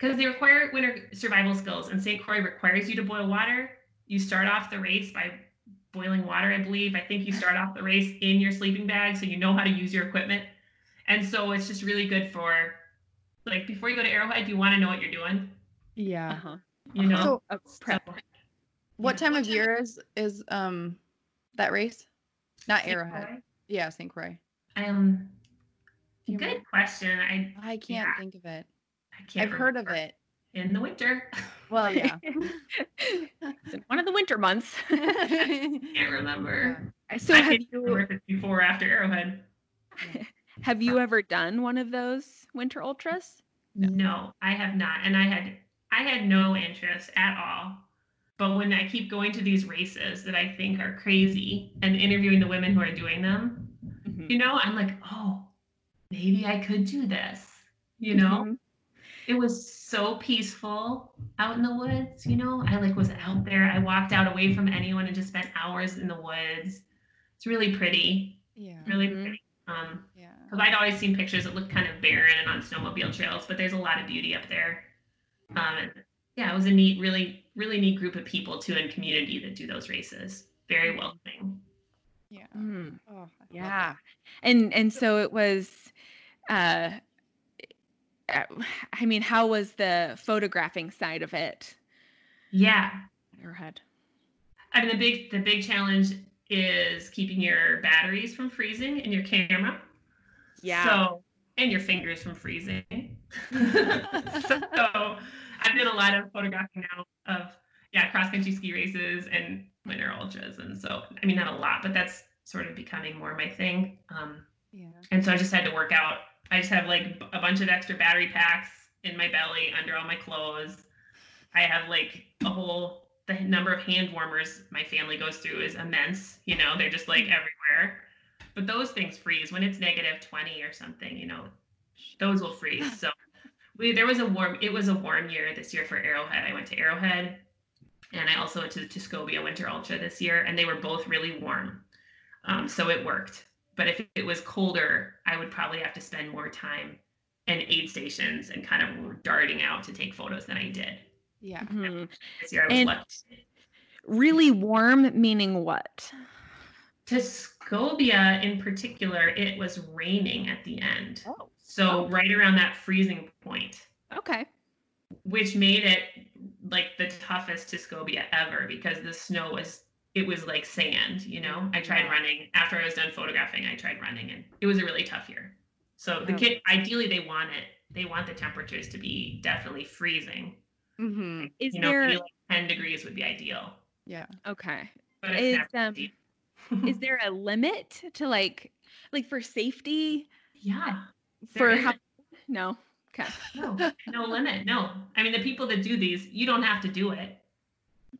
because they require winter survival skills and St. Croix requires you to boil water. You start off the race by boiling water, I believe. I think you start off the race in your sleeping bag so you know how to use your equipment. And so it's just really good for like before you go to Arrowhead, you want to know what you're doing, Yeah. Uh-huh. you know. So A prep. So, what yeah. time of year is is um that race? Not St. Arrowhead. Croix? Yeah, St. Croix. Um good question. I I can't Yeah. think of it. I can't I've heard of it. in the winter. Well, yeah. One of the winter months. can't remember. so I have can't remember you before or after Arrowhead. have you ever done one of those winter ultras? No, I have not. And I had I had no interest at all. But when I keep going to these races that I think are crazy and interviewing the women who are doing them, Mhm. you know, I'm like, oh, maybe I could do this. You know, Mhm. It was so peaceful out in the woods, you know. I like was out there. I walked out away from anyone and just spent hours in the woods. It's really pretty, Yeah. really Mhm. pretty. Um, Yeah. because I'd always seen pictures that looked kind of barren and on snowmobile trails, but there's a lot of beauty up there. Um, and yeah, it was a neat, really, really neat group of people too in community that do those races. Very welcoming. Yeah. Mm, Oh, yeah. And and so it was uh, I mean, how was the photographing side of it? Yeah, Arrowhead. I mean the big, the big challenge is keeping your batteries from freezing in your camera. Yeah. So and your fingers from freezing. so I've done a lot of photographing now of yeah cross country ski races and winter ultras, and so I mean not a lot, but that's sort of becoming more my thing. Um, Yeah. and so I just had to work out. I just have like a bunch of extra battery packs in my belly under all my clothes. I have like a whole the number of hand warmers my family goes through is immense. You know, they're just like everywhere. But those things freeze when it's negative 20 or something, you know, those will freeze. So we there was a warm it was a warm year this year for Arrowhead. I went to Arrowhead and I also went to the Tuscobia Winter Ultra this year and they were both really warm. Um, so it worked. But if it was colder, I would probably have to spend more time in aid stations and kind of darting out to take photos than I did. Yeah. Mhm. This year I was And- lucky. Really warm, meaning what? Tuscobia in particular, it was raining at the end. Oh. So right around that freezing point, Okay. which made it like the toughest Tuscobia ever because the snow was it was like sand, you know. I tried Yeah. running after I was done photographing. I tried running, and it was a really tough year. So the kid, ideally, they want it. They want the temperatures to be definitely freezing. Mm-hmm. Is you know, there like ten degrees would be ideal. Yeah. okay? But it's Is, um. Is there a limit to like like for safety yeah. for There how isn't. no okay No, no limit. No. I mean, the people that do these, you don't have to do it.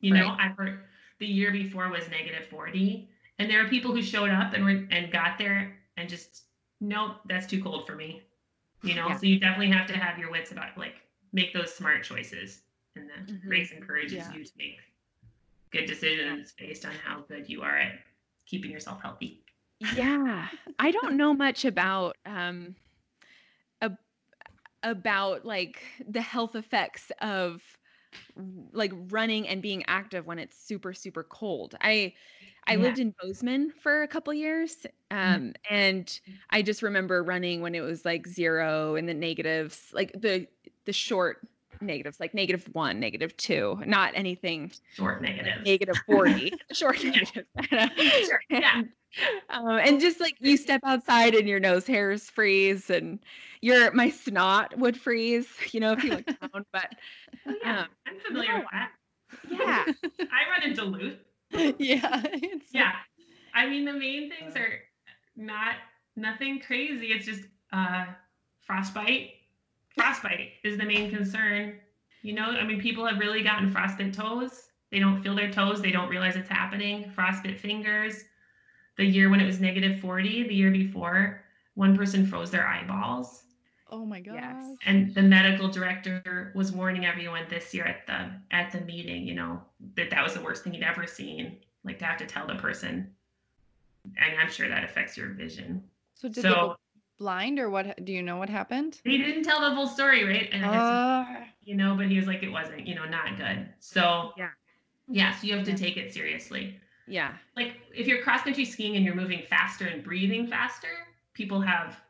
You know, I've heard the year before was negative 40, and there are people who showed up and were and got there and just, nope, that's too cold for me. You know, Yeah. so you definitely have to have your wits about like make those smart choices, and the Mhm. race encourages Yeah. you to make good decisions based on how good you are at keeping yourself healthy. yeah i don't know much about um ab- about like the health effects of like running and being active when it's super super cold i i Yeah. lived in bozeman for a couple years um and i just remember running when it was like zero and the negatives like the the short negatives like negative one negative two not anything Short negative. negative 40 short negatives Sure, yeah. um, and just like you step outside and your nose hairs freeze and your my snot would freeze you know if you look down but Oh, yeah. um, I'm familiar with that. yeah I run in Duluth. yeah. It's yeah i mean the main things are not nothing crazy it's just uh frostbite frostbite is the main concern. You know i mean people have really gotten frostbite toes. They don't feel their toes. They don't realize it's happening. Frostbite fingers. The year when it was negative 40 the year before one person froze their eyeballs. Oh my gosh. Yes. and the medical director was warning everyone this year at the at the meeting you know that that was the worst thing he'd ever seen like to have to tell the person. And i'm sure that affects your vision. So did so blind or what? Do you know what happened? he didn't tell the full story right and Uh, you know but he was like it wasn't you know not good so Yeah. yeah so you have to Yeah. take it seriously yeah like if you're cross country skiing and you're moving faster and breathing faster, people have,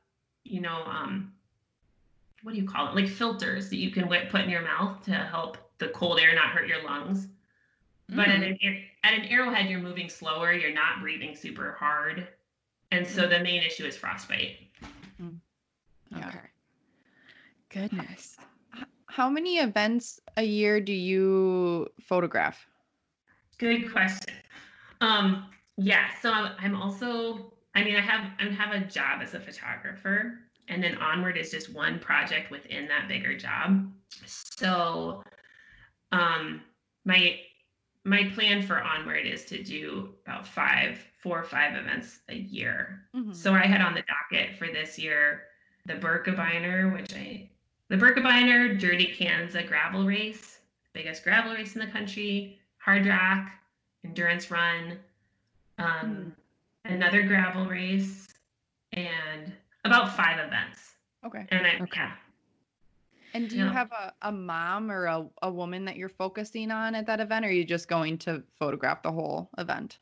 you know, um, what do you call it? Like filters that you can wet, put in your mouth to help the cold air not hurt your lungs. But at an at an arrowhead, you're moving slower. You're not breathing super hard, and so the main issue is frostbite. Yeah. okay goodness h- how many events a year do you photograph? Good question. Um, yeah, so I'm, I'm also, I mean, I have I have a job as a photographer, and then onward is just one project within that bigger job. So, um, my my plan for onward is to do about five, four or five events a year. Mhm. So I had on the docket for this year the Birkebeiner, which I the Birkebeiner Dirty Kanza gravel race, biggest gravel race in the country, Hardrock, endurance run, um, another gravel race, and about five events. Okay. And I Okay. yeah. And do you Yeah. have a, a mom or a, a woman that you're focusing on at that event, or are you just going to photograph the whole event?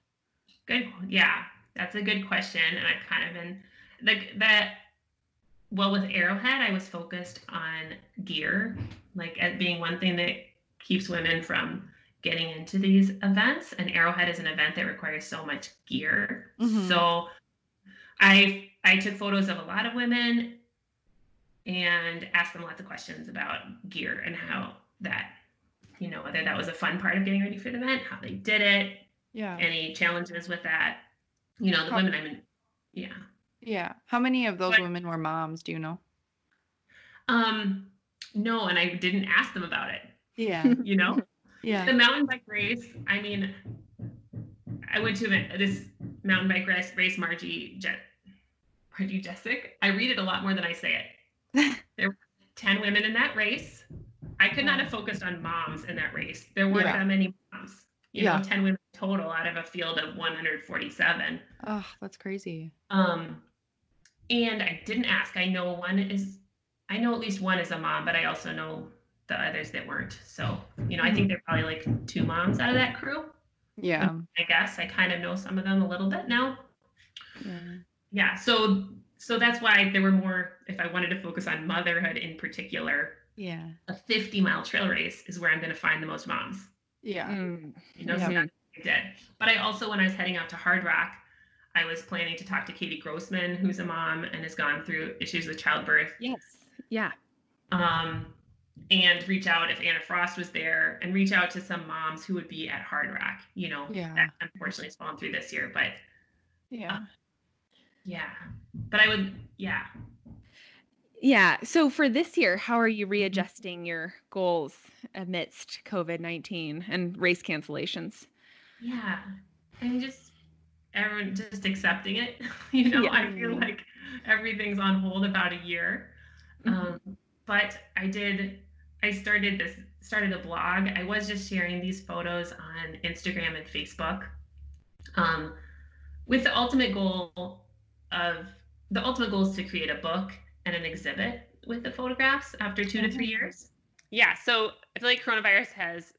Good. Yeah, that's a good question. And I've kind of been like that. Well, with Arrowhead, I was focused on gear, like as being one thing that keeps women from getting into these events. And Arrowhead is an event that requires so much gear. Mhm. So I I took photos of a lot of women and asked them lots of questions about gear and how that, you know, whether that was a fun part of getting ready for the event, how they did it, Yeah. any challenges with that. You know, the How- women I'm in, yeah. Yeah. How many of those But- women were moms? Do you know? Um, no, and I didn't ask them about it. Yeah. You know, Yeah. the mountain bike race. I mean, I went to this mountain bike race, race Margie Jet, Marji Gesick. I read it a lot more than I say it. there were ten women in that race. I could not have focused on moms in that race. There weren't Yeah. that many moms. You Yeah. know, ten women total out of a field of 147. Oh, that's crazy. Um, and I didn't ask. I know one is, I know at least one is a mom, but I also know the others that weren't. So, you know, I think there are probably like two moms out of that crew. Yeah. I guess I kind of know some of them a little bit now. Yeah. Yeah. So, so that's why there were more. If I wanted to focus on motherhood in particular, Yeah. a 50 mile trail race is where I'm going to find the most moms. Yeah. Mm, You know, Yeah. so that's I did. But I also, when I was heading out to Hardrock, I was planning to talk to Katie Grossman, who's a mom and has gone through issues with childbirth. Yes. Yeah. Um, and reach out if Anna Frost was there and reach out to some moms who would be at Hardrock, you know, Yeah. that unfortunately has fallen through this year. But Yeah. yeah, but I would, yeah. Yeah. So for this year, how are you readjusting your goals amidst COVID 19 and race cancellations? Yeah. And just everyone just accepting it. you know, Yeah. I feel like everything's on hold about a year. Um, but I did I started this started a blog. I was just sharing these photos on Instagram and Facebook. Um, with the ultimate goal of the ultimate goal is to create a book and an exhibit with the photographs after two to three years. Yeah, so I feel like coronavirus has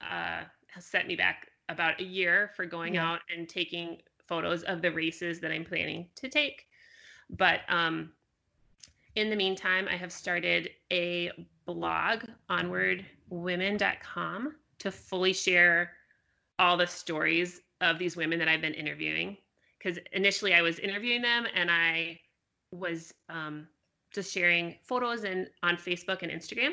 uh, has set me back about a year for going Yeah. out and taking photos of the races that I'm planning to take. But um, in the meantime, I have started a blog, onwardwomen.com, to fully share all the stories of these women that I've been interviewing. Because initially I was interviewing them and I was um, just sharing photos and on Facebook and Instagram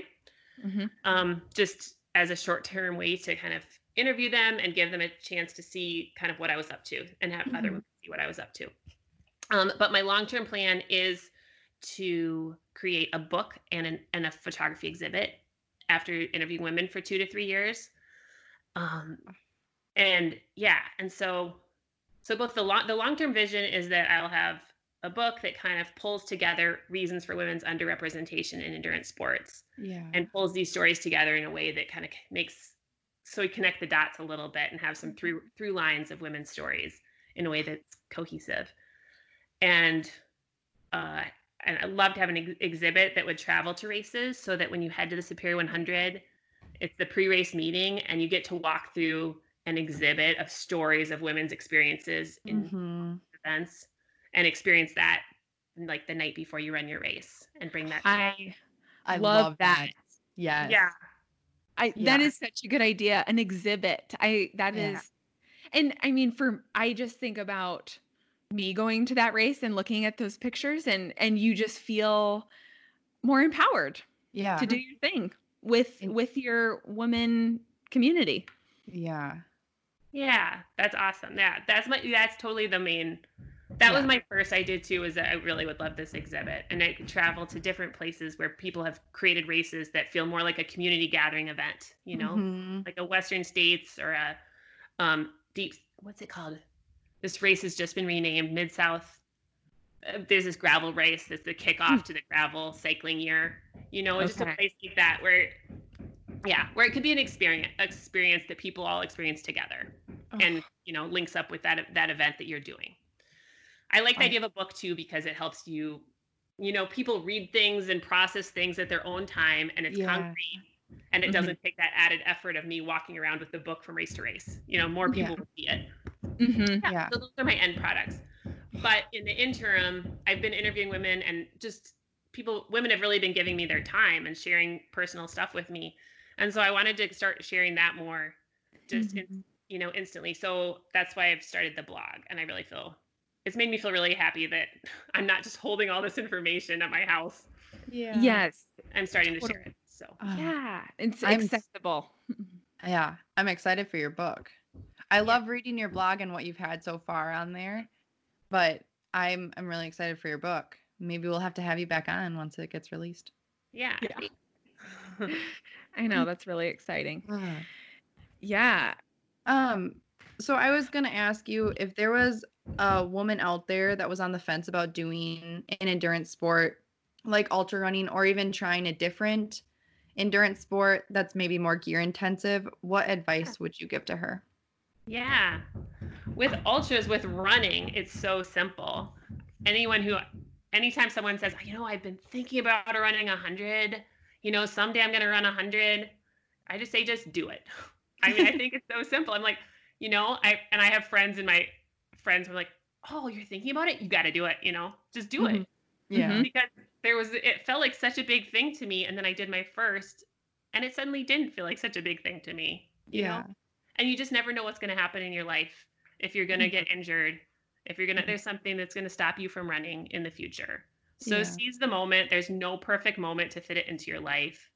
Mhm. um, just as a short term way to kind of interview them and give them a chance to see kind of what I was up to and have other Mhm. women see what I was up to. Um, but my long term plan is to create a book and, an, and a photography exhibit after interviewing women for two to three years. Um, and yeah, and so so both the long the long term vision is that I'll have a book that kind of pulls together reasons for women's underrepresentation in endurance sports Yeah. and pulls these stories together in a way that kind of makes so we connect the dots a little bit and have some through through lines of women's stories in a way that's cohesive and uh and i love to have an ex- exhibit that would travel to races so that when you head to the superior 100 it's the pre-race meeting and you get to walk through an exhibit of stories of women's experiences in Mhm. events and experience that like the night before you run your race and bring that to I I love love, that. that. Yes. yeah I that Yeah. is such a good idea. An exhibit. I that is, Yeah. and I mean for I just think about me going to that race and looking at those pictures and and you just feel more empowered Yeah. to do your thing with And- with your woman community. Yeah. Yeah, that's awesome. Yeah, that's my that's totally the main. That was my first idea too. Is that I really would love this exhibit, and I could travel to different places where people have created races that feel more like a community gathering event. You know, Mhm. like a Western States or a um deep. What's it called? This race has just been renamed Mid South. Uh, there's this gravel race that's the kickoff to the gravel cycling year. You know, it's just a place like that where, yeah, where it could be an experience experience that people all experience together and you know links up with that that event that you're doing. I like the I- idea of a book too because it helps you, you know, people read things and process things at their own time, and it's Yeah. concrete, and it Mhm. doesn't take that added effort of me walking around with the book from race to race. You know, more Yeah. people will see it. Mm-hmm. Yeah. So those are my end products. But in the interim, I've been interviewing women and just people, women have really been giving me their time and sharing personal stuff with me. And so I wanted to start sharing that more just, in, Mhm. you know, instantly. So that's why I've started the blog. And I really feel it's made me feel really happy that I'm not just holding all this information at my house. Yeah. Yes. I'm starting to share it. So Ah, yeah. It's I'm accessible. Yeah. I'm excited for your book. I love reading your blog and what you've had so far on there, but I'm I'm really excited for your book. Maybe we'll have to have you back on once it gets released. yeah. Yeah. I know that's really exciting. Ah. Yeah. Um, so I was gonna ask you if there was a woman out there that was on the fence about doing an endurance sport like ultra running or even trying a different endurance sport that's maybe more gear intensive, what advice would you give to her? Yeah. With ultras, with running, it's so simple. Anyone who, anytime someone says, you know, I've been thinking about running a 100, you know, someday I'm going to run a 100, I just say, just do it. I mean, I think it's so simple. I'm like, you know, I, and I have friends in my friends were like, oh, you're thinking about it? You got to do it, you know, just do it. Mhm. Yeah. Mhm. Because there was, it felt like such a big thing to me. And then I did my first, and it suddenly didn't feel like such a big thing to me. You Yeah. know? and you just never know what's going to happen in your life if you're going to get injured if you're going to Mhm. there's something that's going to stop you from running in the future so Yeah. seize the moment there's no perfect moment to fit it into your life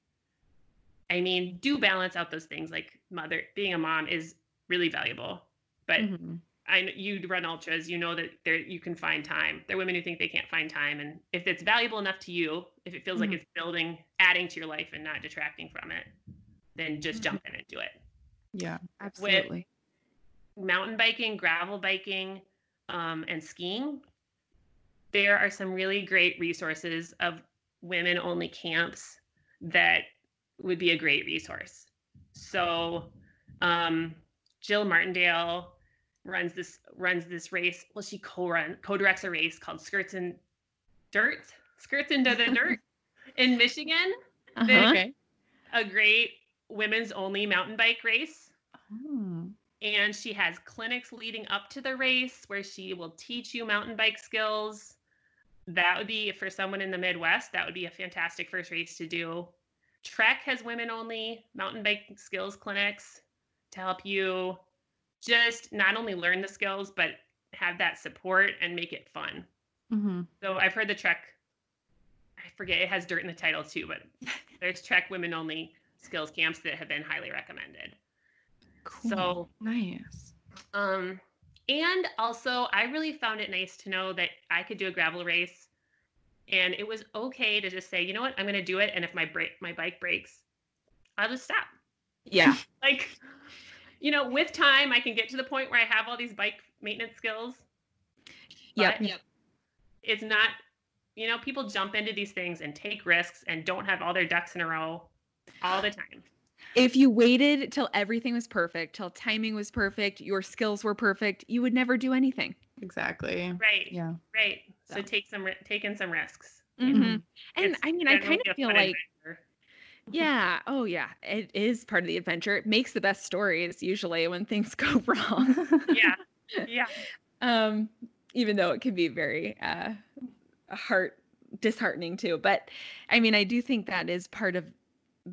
i mean do balance out those things like mother being a mom is really valuable but Mhm. I know you run ultras, you know that there you can find time. There are women who think they can't find time, and if it's valuable enough to you, if it feels Mhm. like it's building, adding to your life, and not detracting from it, then just jump in and do it. Yeah, absolutely. Mountain biking, gravel biking, um, and skiing. There are some really great resources of women-only camps that would be a great resource. So, um, Jill Martindale runs this runs this race. Well, she co-run co-directs a race called Skirts and Dirt, Skirts into the Dirt in Michigan. Uh-huh. Okay. A great women's only mountain bike race. Oh. And she has clinics leading up to the race where she will teach you mountain bike skills. That would be for someone in the Midwest, that would be a fantastic first race to do. Trek has women only mountain bike skills clinics to help you just not only learn the skills, but have that support and make it fun. hmm So I've heard the Trek, I forget, it has dirt in the title too, but there's Trek women only skills camps that have been highly recommended. Cool. So nice. um, and also, I really found it nice to know that I could do a gravel race, and it was okay to just say, you know what, I'm going to do it, and if my break my bike breaks, I'll just stop. Yeah. Like, you know, with time, I can get to the point where I have all these bike maintenance skills. Yep. but It's not, you know, people jump into these things and take risks and don't have all their ducks in a row all the time. If you waited till everything was perfect, till timing was perfect, your skills were perfect, you would never do anything. Exactly. Right. Yeah. Right. So So. take some, ri- take in some risks. Mhm. And It's I mean, I kind of feel like, adventure. Yeah, oh yeah, it is part of the adventure. It makes the best stories usually when things go wrong. yeah, yeah, um, even though it can be very uh, heart disheartening too. But I mean, I do think that is part of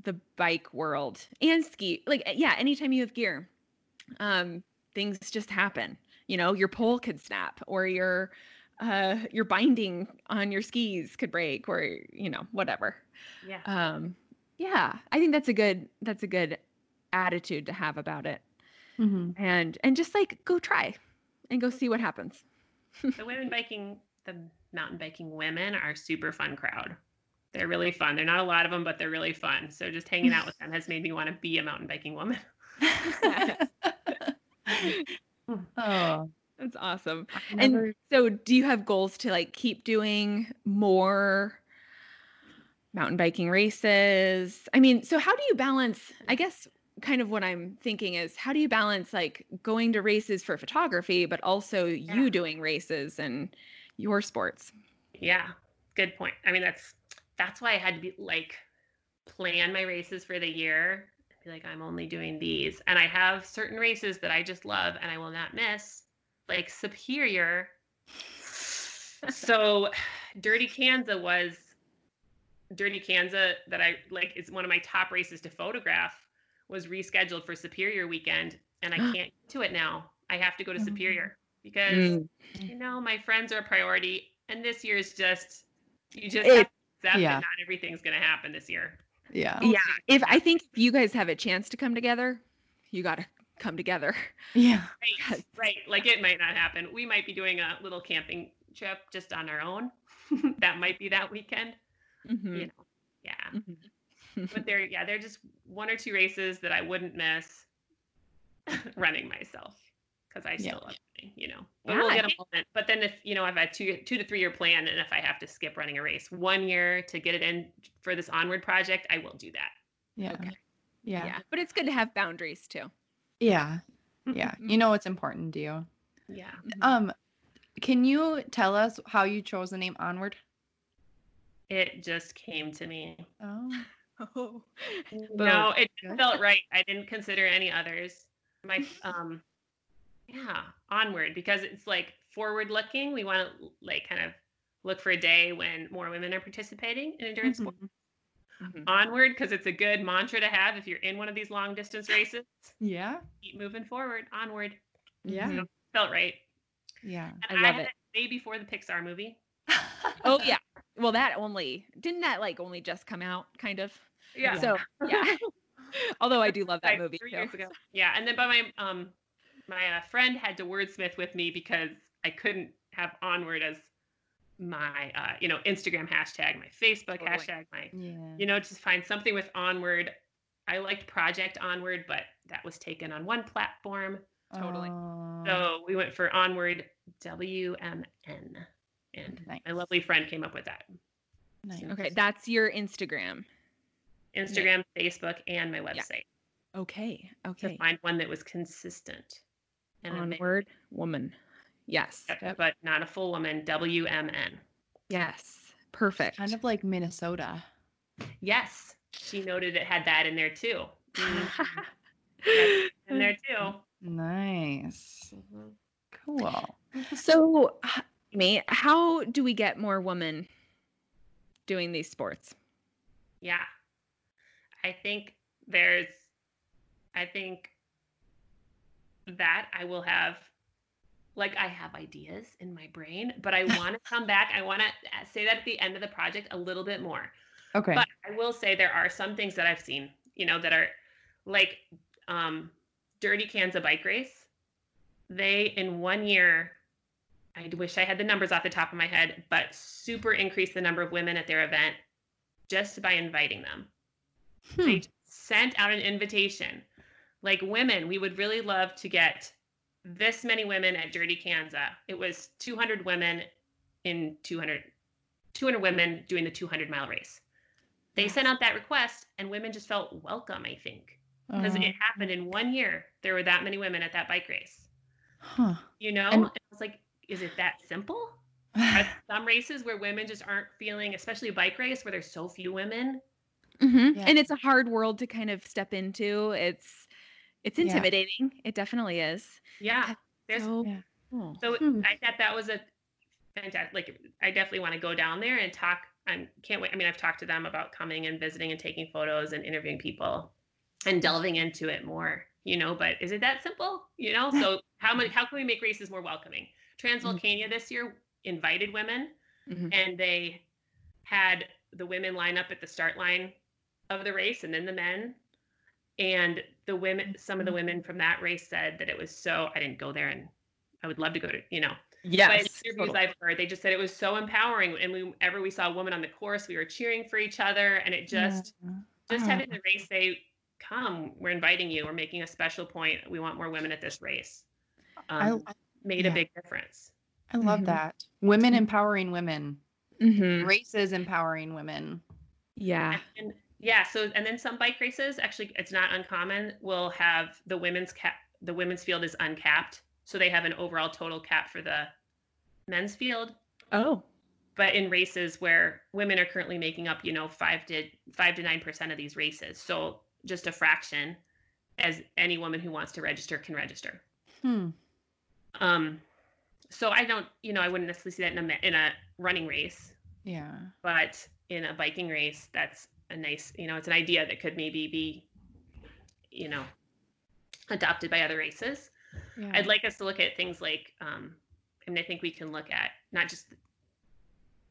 the bike world and ski. Like, yeah, anytime you have gear, um, things just happen. You know, your pole could snap, or your uh, your binding on your skis could break, or you know, whatever. yeah. Um, yeah, I think that's a good that's a good attitude to have about it, hmm and and just like go try and go see what happens. the women biking, the mountain biking women are super fun crowd. They're really fun. They're not a lot of them, but they're really fun. So just hanging out with them has made me want to be a mountain biking woman. oh, That's awesome. I And so do you have goals to like keep doing more mountain biking races? I mean, so how do you balance, I guess kind of what I'm thinking is how do you balance like going to races for photography but also Yeah. you doing races and your sports? Yeah, good point. I mean, that's that's why I had to be like plan my races for the year. Be like, I'm only doing these, and I have certain races that I just love and I will not miss, like Superior. so, Dirty Kanza was Dirty Kanza that I like is one of my top races to photograph was rescheduled for Superior weekend, and I can't get to it now. I have to go to Oh. Superior because Mm. you know, my friends are a priority, and this year's just you just It- have to accept yeah. that not everything's going to happen this year. yeah. Yeah, if I think if you guys have a chance to come together, you got to come together. Yeah. Right, right. Like it might not happen. We might be doing a little camping trip just on our own. that might be that weekend. Mhm. You know, yeah. Mhm. But they're yeah, they're just one or two races that I wouldn't miss running myself because I still Yeah. love running, you know. But we'll get I a moment. But then if you know, I've had two two to three year plan, and if I have to skip running a race one year to get it in for this onward project, I will do that. Yeah. Okay. Yeah. yeah, but it's good to have boundaries too. Yeah. Yeah. You know what's important to you. Yeah. Um, can you tell us how you chose the name Onward? It just came to me. Oh. Oh. No, it felt right. I didn't consider any others. My um yeah, onward because it's like forward looking. We want to like kind of look for a day when more women are participating in endurance sports. Mhm. onward because it's a good mantra to have if you're in one of these long distance races. Yeah. Keep moving forward, onward. Yeah. Mhm. Felt right. Yeah. And I love had it. that Day before the Pixar movie. Oh yeah. Well, that only didn't that like only just come out, kind of. Yeah. So yeah. Although I do love that movie three too. years ago. Yeah, and then by my um my uh, friend had to wordsmith with me because I couldn't have onward as my uh you know Instagram hashtag, my Facebook Totally. hashtag, my Yeah. you know just find something with onward. I liked Project Onward, but that was taken on one platform. Totally. Oh, So we went for Onward WMN. And Nice. my lovely friend came up with that. nice. Okay, that's your Instagram. Instagram, Facebook, and my website Okay. to Okay. find one that was consistent. And a mix. Onward woman. Yes. Yep, but not a full woman. WMN. Yes. Perfect. Kind of like Minnesota. Yes, she noted it had that in there too. Mhm, in there too. Nice. Cool. so, Amy, how do we get more women doing these sports? Yeah, I think there's. I think that I will have. Like I have ideas in my brain, but I want to come back. I want to say that at the end of the project a little bit more. Okay. But I will say there are some things that I've seen, you know, that are like um, Dirty Kanza bike race. They in one year, I wish I had the numbers off the top of my head, but super increased the number of women at their event just by inviting them. Hmm. They sent out an invitation. Like women, we would really love to get this many women at Dirty Kanza. It was 200 women in 200 200 women doing the 200 mile race. They sent out that request and women just felt welcome, I think. Because Uh, it happened in one year. There were that many women at that bike race. huh. You know? And- And I was like, is it that simple? Are some races where women just aren't feeling, especially a bike race where there's so few women. Mhm. Yeah. And it's a hard world to kind of step into. It's it's Yeah. intimidating. It definitely is. Yeah. There's So Yeah. cool. So Hmm. I thought that was a fantastic. Like I definitely want to go down there and talk. I can't wait. I mean, I've talked to them about coming and visiting and taking photos and interviewing people, and delving into it more. You know, but is it that simple? You know, so how much? How can we make races more welcoming? Transvolcania this year invited women, Mhm. and they had the women line up at the start line of the race, and then the men. And the women, some of the women from that race said that it was so. I didn't go there, and I would love to go to. You know, but Yes. interviews totally. I've heard, they just said it was so empowering. And whenever we saw a woman on the course, we were cheering for each other, and it just Yeah. just Oh. having the race say, "Come, we're inviting you. We're making a special point. We want more women at this race." Um, I, made yeah. a big difference. I love Mhm. that. Women empowering women. Mhm. Races empowering women. Yeah. And yeah, so and then some bike races actually it's not uncommon will have the women's cap the women's field is uncapped. So they have an overall total cap for the men's field. Oh. But in races where women are currently making up, you know, five to five to nine percent of these races. So just a fraction as any woman who wants to register can register. Hmm. Um so I don't, you know, I wouldn't necessarily see that in a in a running race. Yeah. but in a biking race that's a nice you know it's an idea that could maybe be you know adopted by other races yeah. i'd like us to look at things like um i mean i think we can look at not just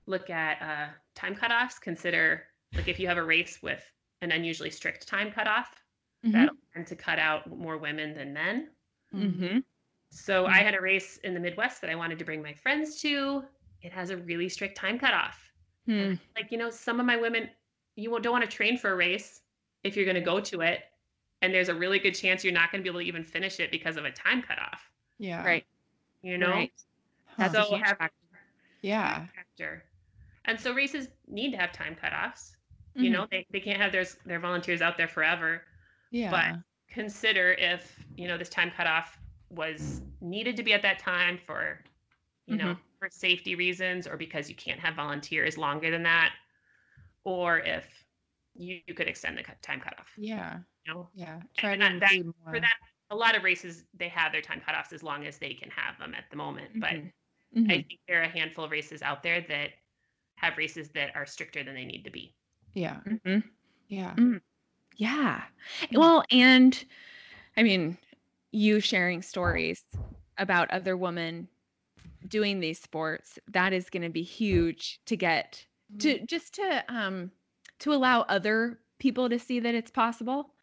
look at uh time cutoffs consider like if you have a race with an unusually strict time cutoff Mhm. that'll tend to cut out more women than men Mhm. So I had a race in the Midwest that I wanted to bring my friends to. It has a really strict time cutoff. Hmm. Like, you know, some of my women, you don't want to train for a race if you're going to go to it. And there's a really good chance you're not going to be able to even finish it because of a time cutoff, Yeah. Right. you know? Right. Huh. That's So a huge have- factor. yeah. Factor. And so races need to have time cutoffs. You Mhm. know, they, they can't have their, their volunteers out there forever. Yeah. But consider if, you know, this time cutoff was needed to be at that time for, you know, for safety reasons or because you can't have volunteers longer than that. Or if you, you could extend the cut- time cutoff. yeah. You know, Yeah. Try to And that- include more. for that, a lot of races they have their time cutoffs as long as they can have them at the moment. But Mhm. Mhm. I think there are a handful of races out there that have races that are stricter than they need to be. yeah. Mhm. Yeah. Yeah. Mm. Well, and I mean, you sharing stories about other women doing these sports, that is going to be huge to get to just to um to allow other people to see that it's possible.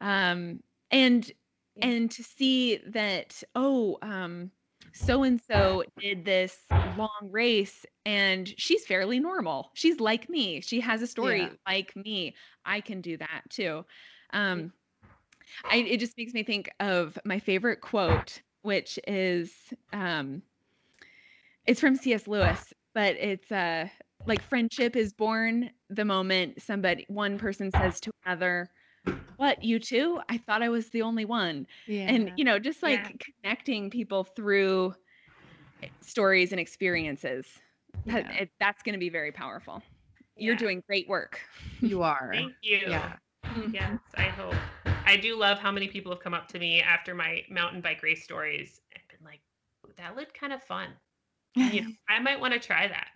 Um and Yeah. and to see that oh um so and so did this long race and she's fairly normal. She's like me. She has a story Yeah. like me. I can do that too. Um, I, it just makes me think of my favorite quote, which is um, it's from C.S. Lewis, but it's uh, like friendship is born the moment somebody one person says to another, "What you too? I thought I was the only one." Yeah. and you know just like Yeah. connecting people through eh, stories and experiences that, it, that's going to be very powerful you're doing great work you are. Thank you. Yeah. Yes, I hope. I do love how many people have come up to me after my mountain bike race stories and been like, that looked kind of fun. You know, I might want to try that.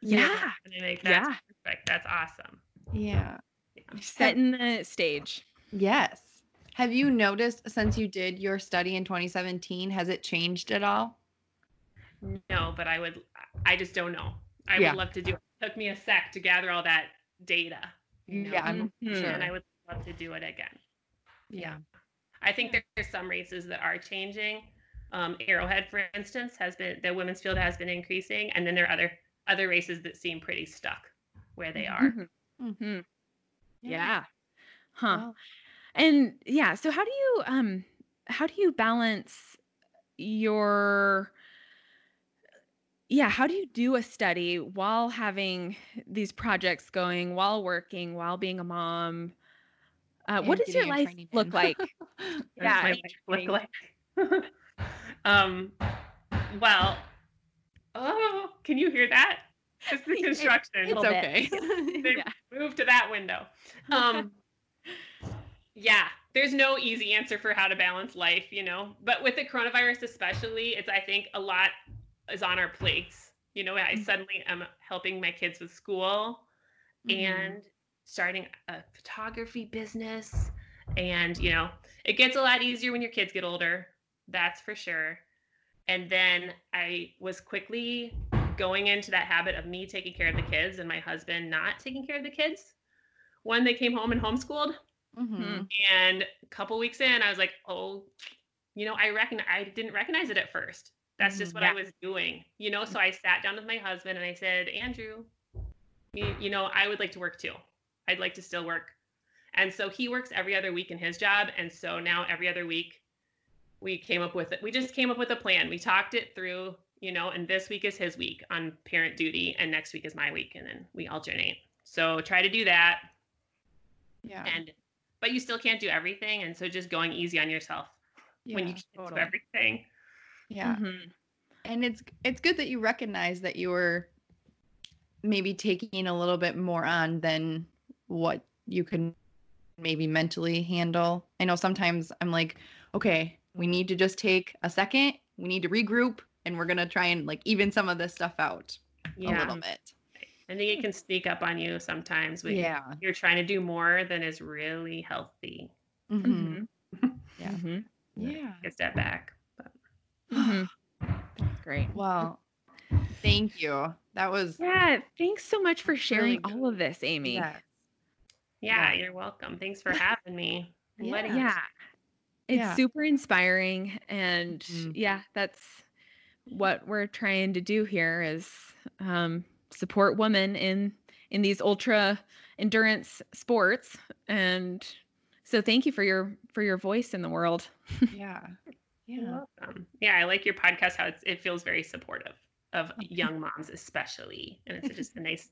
yeah And I'm like, that's Yeah. perfect. That's awesome. Yeah. setting the stage Yes. Have you noticed since you did your study in 2017, has it changed at all? No, but I would, I just don't know. I Yeah. would love to do it. It took me a sec to gather all that data. you know, Yeah, I'm Mhm. sure. And I would love to do it again. Yeah. I think there's some races that are changing. Um, Arrowhead, for instance, has been the women's field has been increasing, and then there are other other races that seem pretty stuck where they are. Mhm. Mhm. Mhm. yeah huh Wow. and yeah so how do you um how do you balance your yeah how do you do a study while having these projects going while working while being a mom uh, what does your life look in. like What Yeah, does my life look like? um, well, oh, can you hear that? It's the construction. It's little okay. they yeah. move to that window. Um, yeah, there's no easy answer for how to balance life, you know. But with the coronavirus, especially, it's I think a lot is on our plates. You know, I suddenly am helping my kids with school Mm-hmm. and starting a photography business, and you know, it gets a lot easier when your kids get older. That's for sure. And then I was quickly going into that habit of me taking care of the kids and my husband not taking care of the kids when they came home and homeschooled. Mhm. And a couple weeks in, I was like, oh, you know, I reckon I didn't recognize it at first. That's just Mhm. what Yeah. I was doing, you know. So I sat down with my husband and I said, Andrew, you, you know, I would like to work too. I'd like to still work. And so he works every other week in his job. And so now every other week, we came up with it. We just came up with a plan. We talked it through, you know, and this week is his week on parent duty, and next week is my week, and then we alternate. So try to do that Yeah. and but you still can't do everything and so just going easy on yourself when you Yeah, can't totally. do everything Yeah. Mhm. And it's it's good that you recognize that you were maybe taking a little bit more on than what you can maybe mentally handle. I know sometimes I'm like, okay, we need to just take a second, we need to regroup, and we're gonna try and like even some of this stuff out a little bit. i think it can sneak up on you sometimes when Yeah. you're trying to do more than is really healthy Mhm. Mhm. Yeah. Mhm. Yeah. take a step back but Mhm. That's great. Well, thank you. That was Yeah, thanks so much for sharing all of this, Amy. yes. Yeah Yeah. you're welcome thanks for having me Yeah. Yeah. It's Yeah. super inspiring and Mhm. yeah, that's what we're trying to do here is um, support women in in these ultra endurance sports and so thank you for your for your voice in the world. Yeah. Yeah. welcome. yeah i like your podcast how it's, it feels very supportive of young moms especially and it's just a nice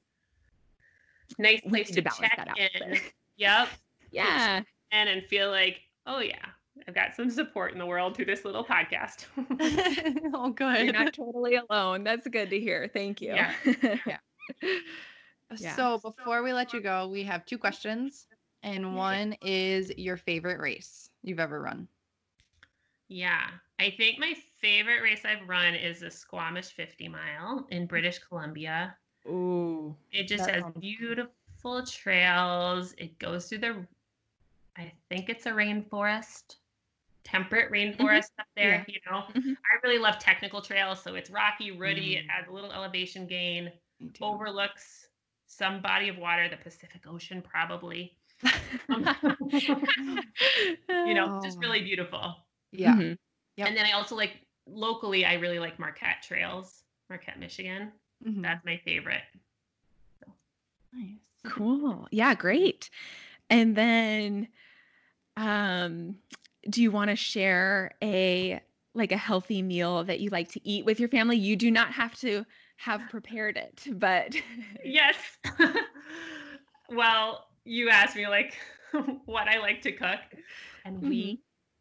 nice We place to to balance check that out, in but- yep Yeah. in and feel like, oh yeah, I've got some support in the world through this little podcast. oh, good. You're not totally alone. That's good to hear. Thank you. Yeah. Yeah. Yeah. So before we let you go, we have two questions, and one is your favorite race you've ever run. yeah, I think my favorite race I've run is the Squamish 50 mile in British Columbia. Ooh. It just has sounds beautiful beautiful trails. It goes through the, I think it's a rainforest, temperate rainforest up there. You know, Mhm. I really love technical trails. So it's rocky, rooty. It Mm. has a little elevation gain. Overlooks some body of water, the Pacific Ocean, probably. Um, you know, just Oh. really beautiful. Yeah. Mhm. Yep. And then I also like locally, I really like Marquette Trails, Marquette, Michigan. Mhm. That's my favorite. nice. Cool. Yeah, great. And then um do you want to share a like a healthy meal that you like to eat with your family? You do not have to have prepared it, but Yes. well, you asked me like what I like to cook, and we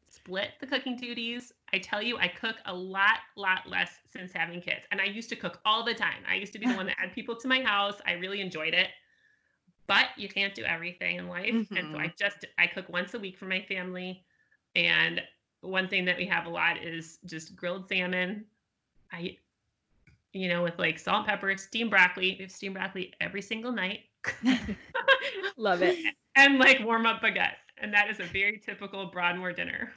split the cooking duties. I tell you, I cook a lot, lot less since having kids. And I used to cook all the time. I used to be the one that had people to my house. I really enjoyed it. But you can't do everything in life. And so I mm-hmm. just I cook once a week for my family. And one thing that we have a lot is just grilled salmon. I you know, with like salt and pepper, steamed broccoli. We have steamed broccoli every single night. love it. and like warm up baguette. And that is a very typical Broadmoore dinner.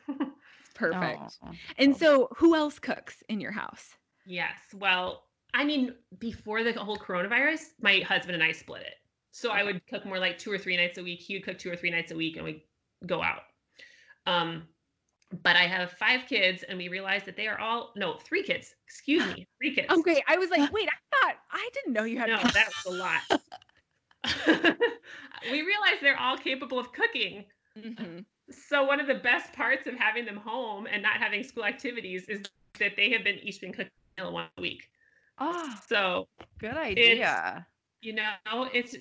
Perfect. Oh. And so who else cooks in your house? yes. Well, I mean, before the whole coronavirus, my husband and I split it. So I would cook more like two or three nights a week. He would cook two or three nights a week and we go out. Um, but I have five kids and we realized that they are all no, three kids. Excuse me, three kids. Okay, I was like, wait, I thought I didn't know you had No, that was a lot. we realized they're all capable of cooking. Mhm. So one of the best parts of having them home and not having school activities is that they have been each been cooking a meal one week. Oh, So good idea. you know, it's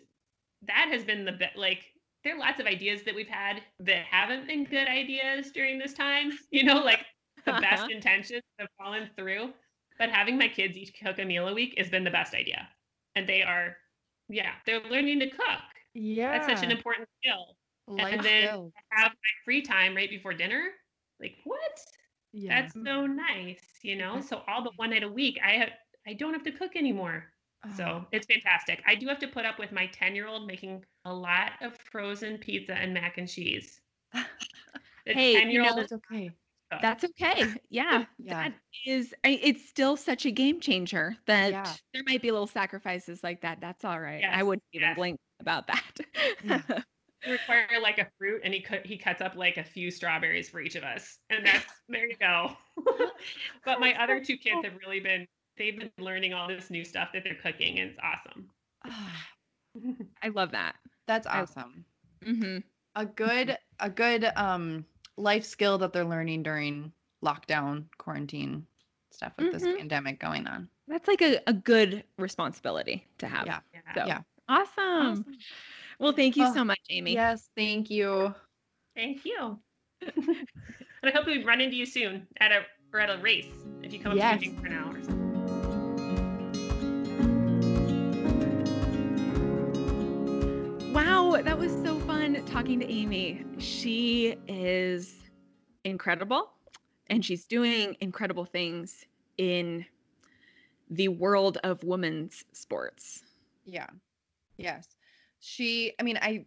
that has been the best. Like there are lots of ideas that we've had that haven't been good ideas during this time. You know, like the best intentions have fallen through. But having my kids each cook a meal a week has been the best idea, and they are, yeah, they're learning to cook. Yeah. That's such an important skill. Life then- skill. Have my free time right before dinner. Like what? Yeah. That's so nice, you know. So all but one night a week, I have I don't have to cook anymore. Oh. So ah. it's fantastic. I do have to put up with my 10 year old making a lot of frozen pizza and mac and cheese. Hey, you 10 year old is That's okay. That's okay. Yeah. Yeah. That is I, it's still such a game changer that Yeah. there might be little sacrifices like that. That's all right. I wouldn't even yes. blink about that. Yeah. We require like a fruit and he cut he cuts up like a few strawberries for each of us. And that's there you go. but my other two kids have really been they've been learning all this new stuff that they're cooking and it's awesome. I love that. That's I- awesome. hmm A good a good um life skill that they're learning during lockdown, quarantine stuff with this Mhm. pandemic going on. That's like a, a good responsibility to have. Yeah. Yeah. So Yeah. awesome. Well, thank you Oh, so much, Amy. Yes, thank you. Thank you. and I hope we run into you soon at a or at a race if you come Yes. up to Eugene for now or something. Wow, that was so fun talking to Amy. She is incredible and she's doing incredible things in the world of women's sports. Yeah. Yes. She, I mean, I,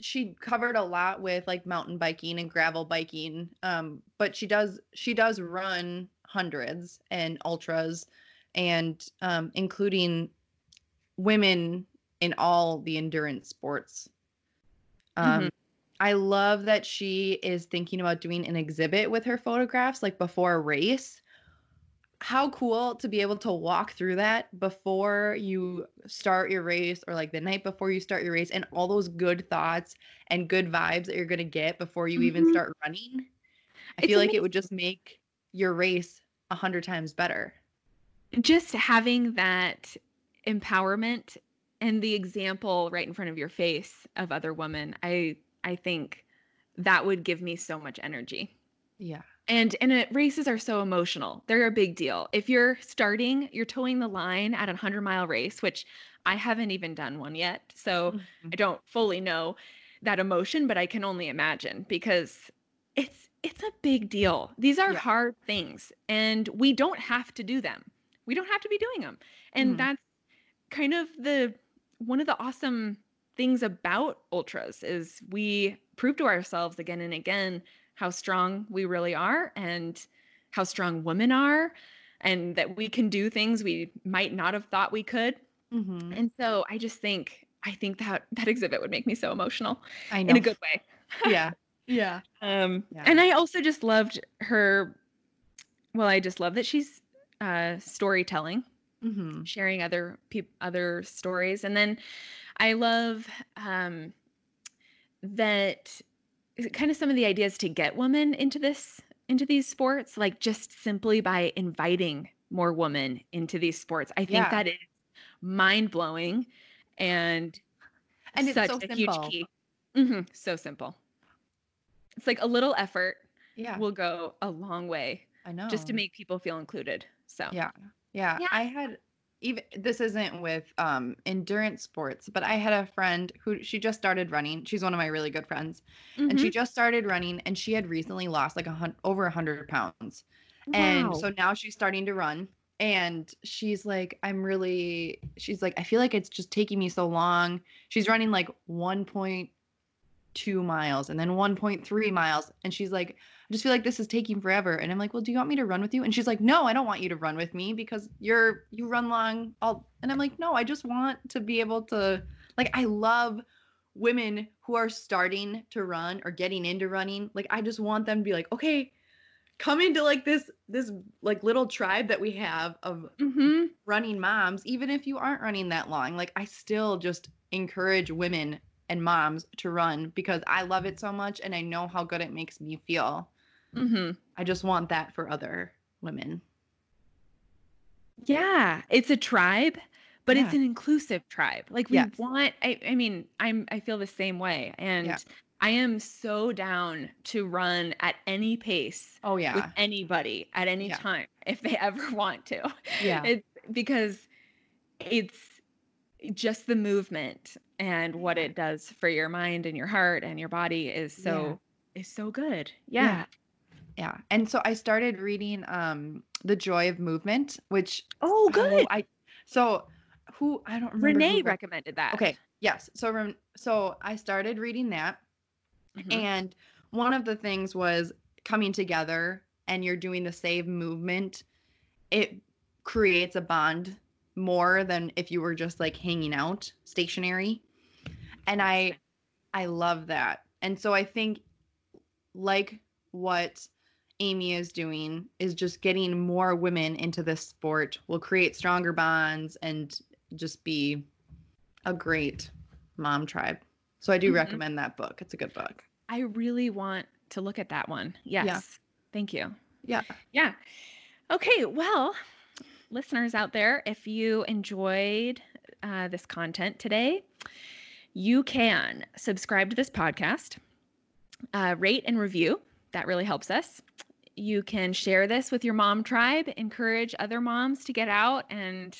she covered a lot with like mountain biking and gravel biking. Um, but she does, she does run hundreds and ultras and, um, including women in all the endurance sports. Um, I love that she is thinking about doing an exhibit with her photographs like before a race. How cool to be able to walk through that before you start your race or like the night before you start your race and all those good thoughts and good vibes that you're going to get before you even Mhm. start running. I It's feel like it would just make your race a hundred times better. Just having that empowerment and the example right in front of your face of other women, I I think that would give me so much energy. Yeah. And and it, races are so emotional. They're a big deal. If you're starting, you're toeing the line at a 100 mile race, which I haven't even done one yet. So I don't fully know that emotion, but I can only imagine because it's it's a big deal. These are Yeah. hard things and we don't have to do them. We don't have to be doing them. And Mhm. that's kind of the one of the awesome things about ultras is we prove to ourselves again and again how strong we really are and how strong women are and that we can do things we might not have thought we could. Mhm. And so I just think I think that that exhibit would make me so emotional I know. in a good way. yeah. Yeah. Um, Yeah. and I also just loved her. Well, I just love that she's uh, storytelling, hmm sharing other peop- other stories, and then I love um, that kind of some of the ideas to get women into this into these sports, like just simply by inviting more women into these sports. I think Yeah. that is mind blowing, and And it's such so a huge simple. key. hmm so simple. It's like a little effort Yeah. will go a long way I know. just to make people feel included. So Yeah. Yeah. Yeah. I had even this isn't with um endurance sports, but I had a friend who she just started running. She's one of my really good friends. And she Mhm. just started running and she had recently lost like a hun- over a hundred pounds. And so now she's starting to run. And she's like, I'm really, she's like, I feel like it's just taking me so long. She's running like 1.2 miles and then 1.3 miles. And she's like, I just feel like this is taking forever. And I'm like, well, do you want me to run with you? And she's like, no, I don't want you to run with me because you're, you run long. All, and I'm like, no, I just want to be able to, like, I love women who are starting to run or getting into running. Like, I just want them to be like, okay, come into like this this like little tribe that we have of Mhm. running moms even if you aren't running that long like i still just encourage women and moms to run because i love it so much and i know how good it makes me feel Mhm. i just want that for other women Yeah, it's a tribe, but it's an inclusive tribe. Like we Yes. want I I mean, I'm I feel the same way and Yeah. I am so down to run at any pace oh yeah, with yeah anybody at any Yeah. time if they ever want to. yeah It's because it's just the movement and what it does for your mind and your heart and your body is so is so good. Yeah. yeah and so i started reading um the joy of movement which Oh, good. i so who i don't remember Renee recommended that. okay yes so so i started reading that Mhm. And one of the things was coming together and you're doing the same movement. It creates a bond more than if you were just like hanging out stationary. And I I love that. And so I think like what Amy is doing is just getting more women into this sport will create stronger bonds and just be a great mom tribe. So I do Mhm. recommend that book. It's a good book. I really want to look at that one. Yes. Thank you. Yeah. Yeah. Okay. Well, listeners out there, if you enjoyed uh, this content today, you can subscribe to this podcast, uh, rate and review. That really helps us. You can share this with your mom tribe, encourage other moms to get out and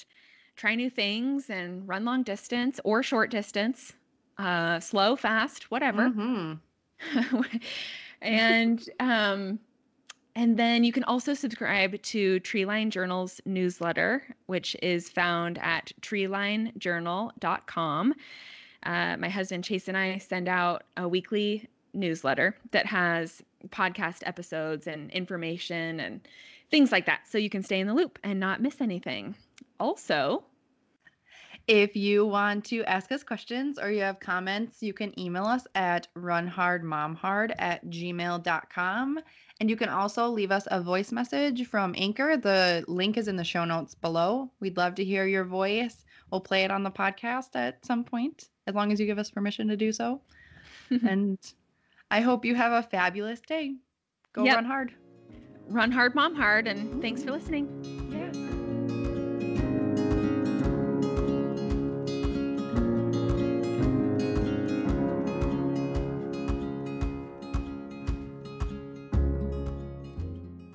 try new things and run long distance or short distance, uh, slow, fast, whatever Mhm. and um and then you can also subscribe to Treeline Journal's newsletter, which is found at treelinejournal.com. Uh, my husband Chase and I send out a weekly newsletter that has podcast episodes and information and things like that. So you can stay in the loop and not miss anything. Also, If you want to ask us questions or you have comments, you can email us at runhardmomhard at gmail.com. And you can also leave us a voice message from Anchor. The link is in the show notes below. We'd love to hear your voice. We'll play it on the podcast at some point, as long as you give us permission to do so. and I hope you have a fabulous day. Go Yep. run hard. run hard, mom hard, and thanks for listening. Yeah.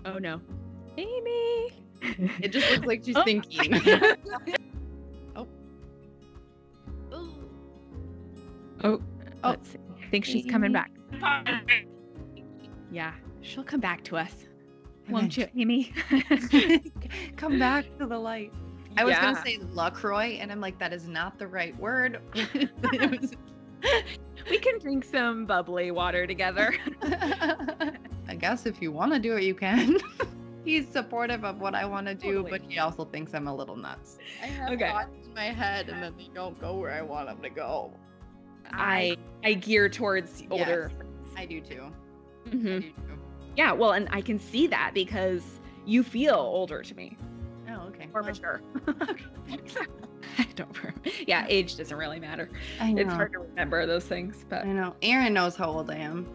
Oh no. Amy. It just looks like she's Oh. thinking. Oh, oh. let's. I think she's coming back. Yeah, she'll come back to us. Won't you, Amy? Come back to the light. I was Yeah. gonna say LaCroix, and I'm like, that is not the right word. Was- we can drink some bubbly water together. I guess if you want to do it, you can. He's supportive of what I want to do, Totally. but he also thinks I'm a little nuts. I have Okay. thoughts in my head, and then they don't go where I want them to go. I I gear towards older. I do too. I Mhm. do too. Yeah, well, and I can see that because you feel older to me, Oh, okay. or Well, mature. I don't remember. Yeah, age doesn't really matter. I know. It's hard to remember those things, but I know. Aaron knows how old I am.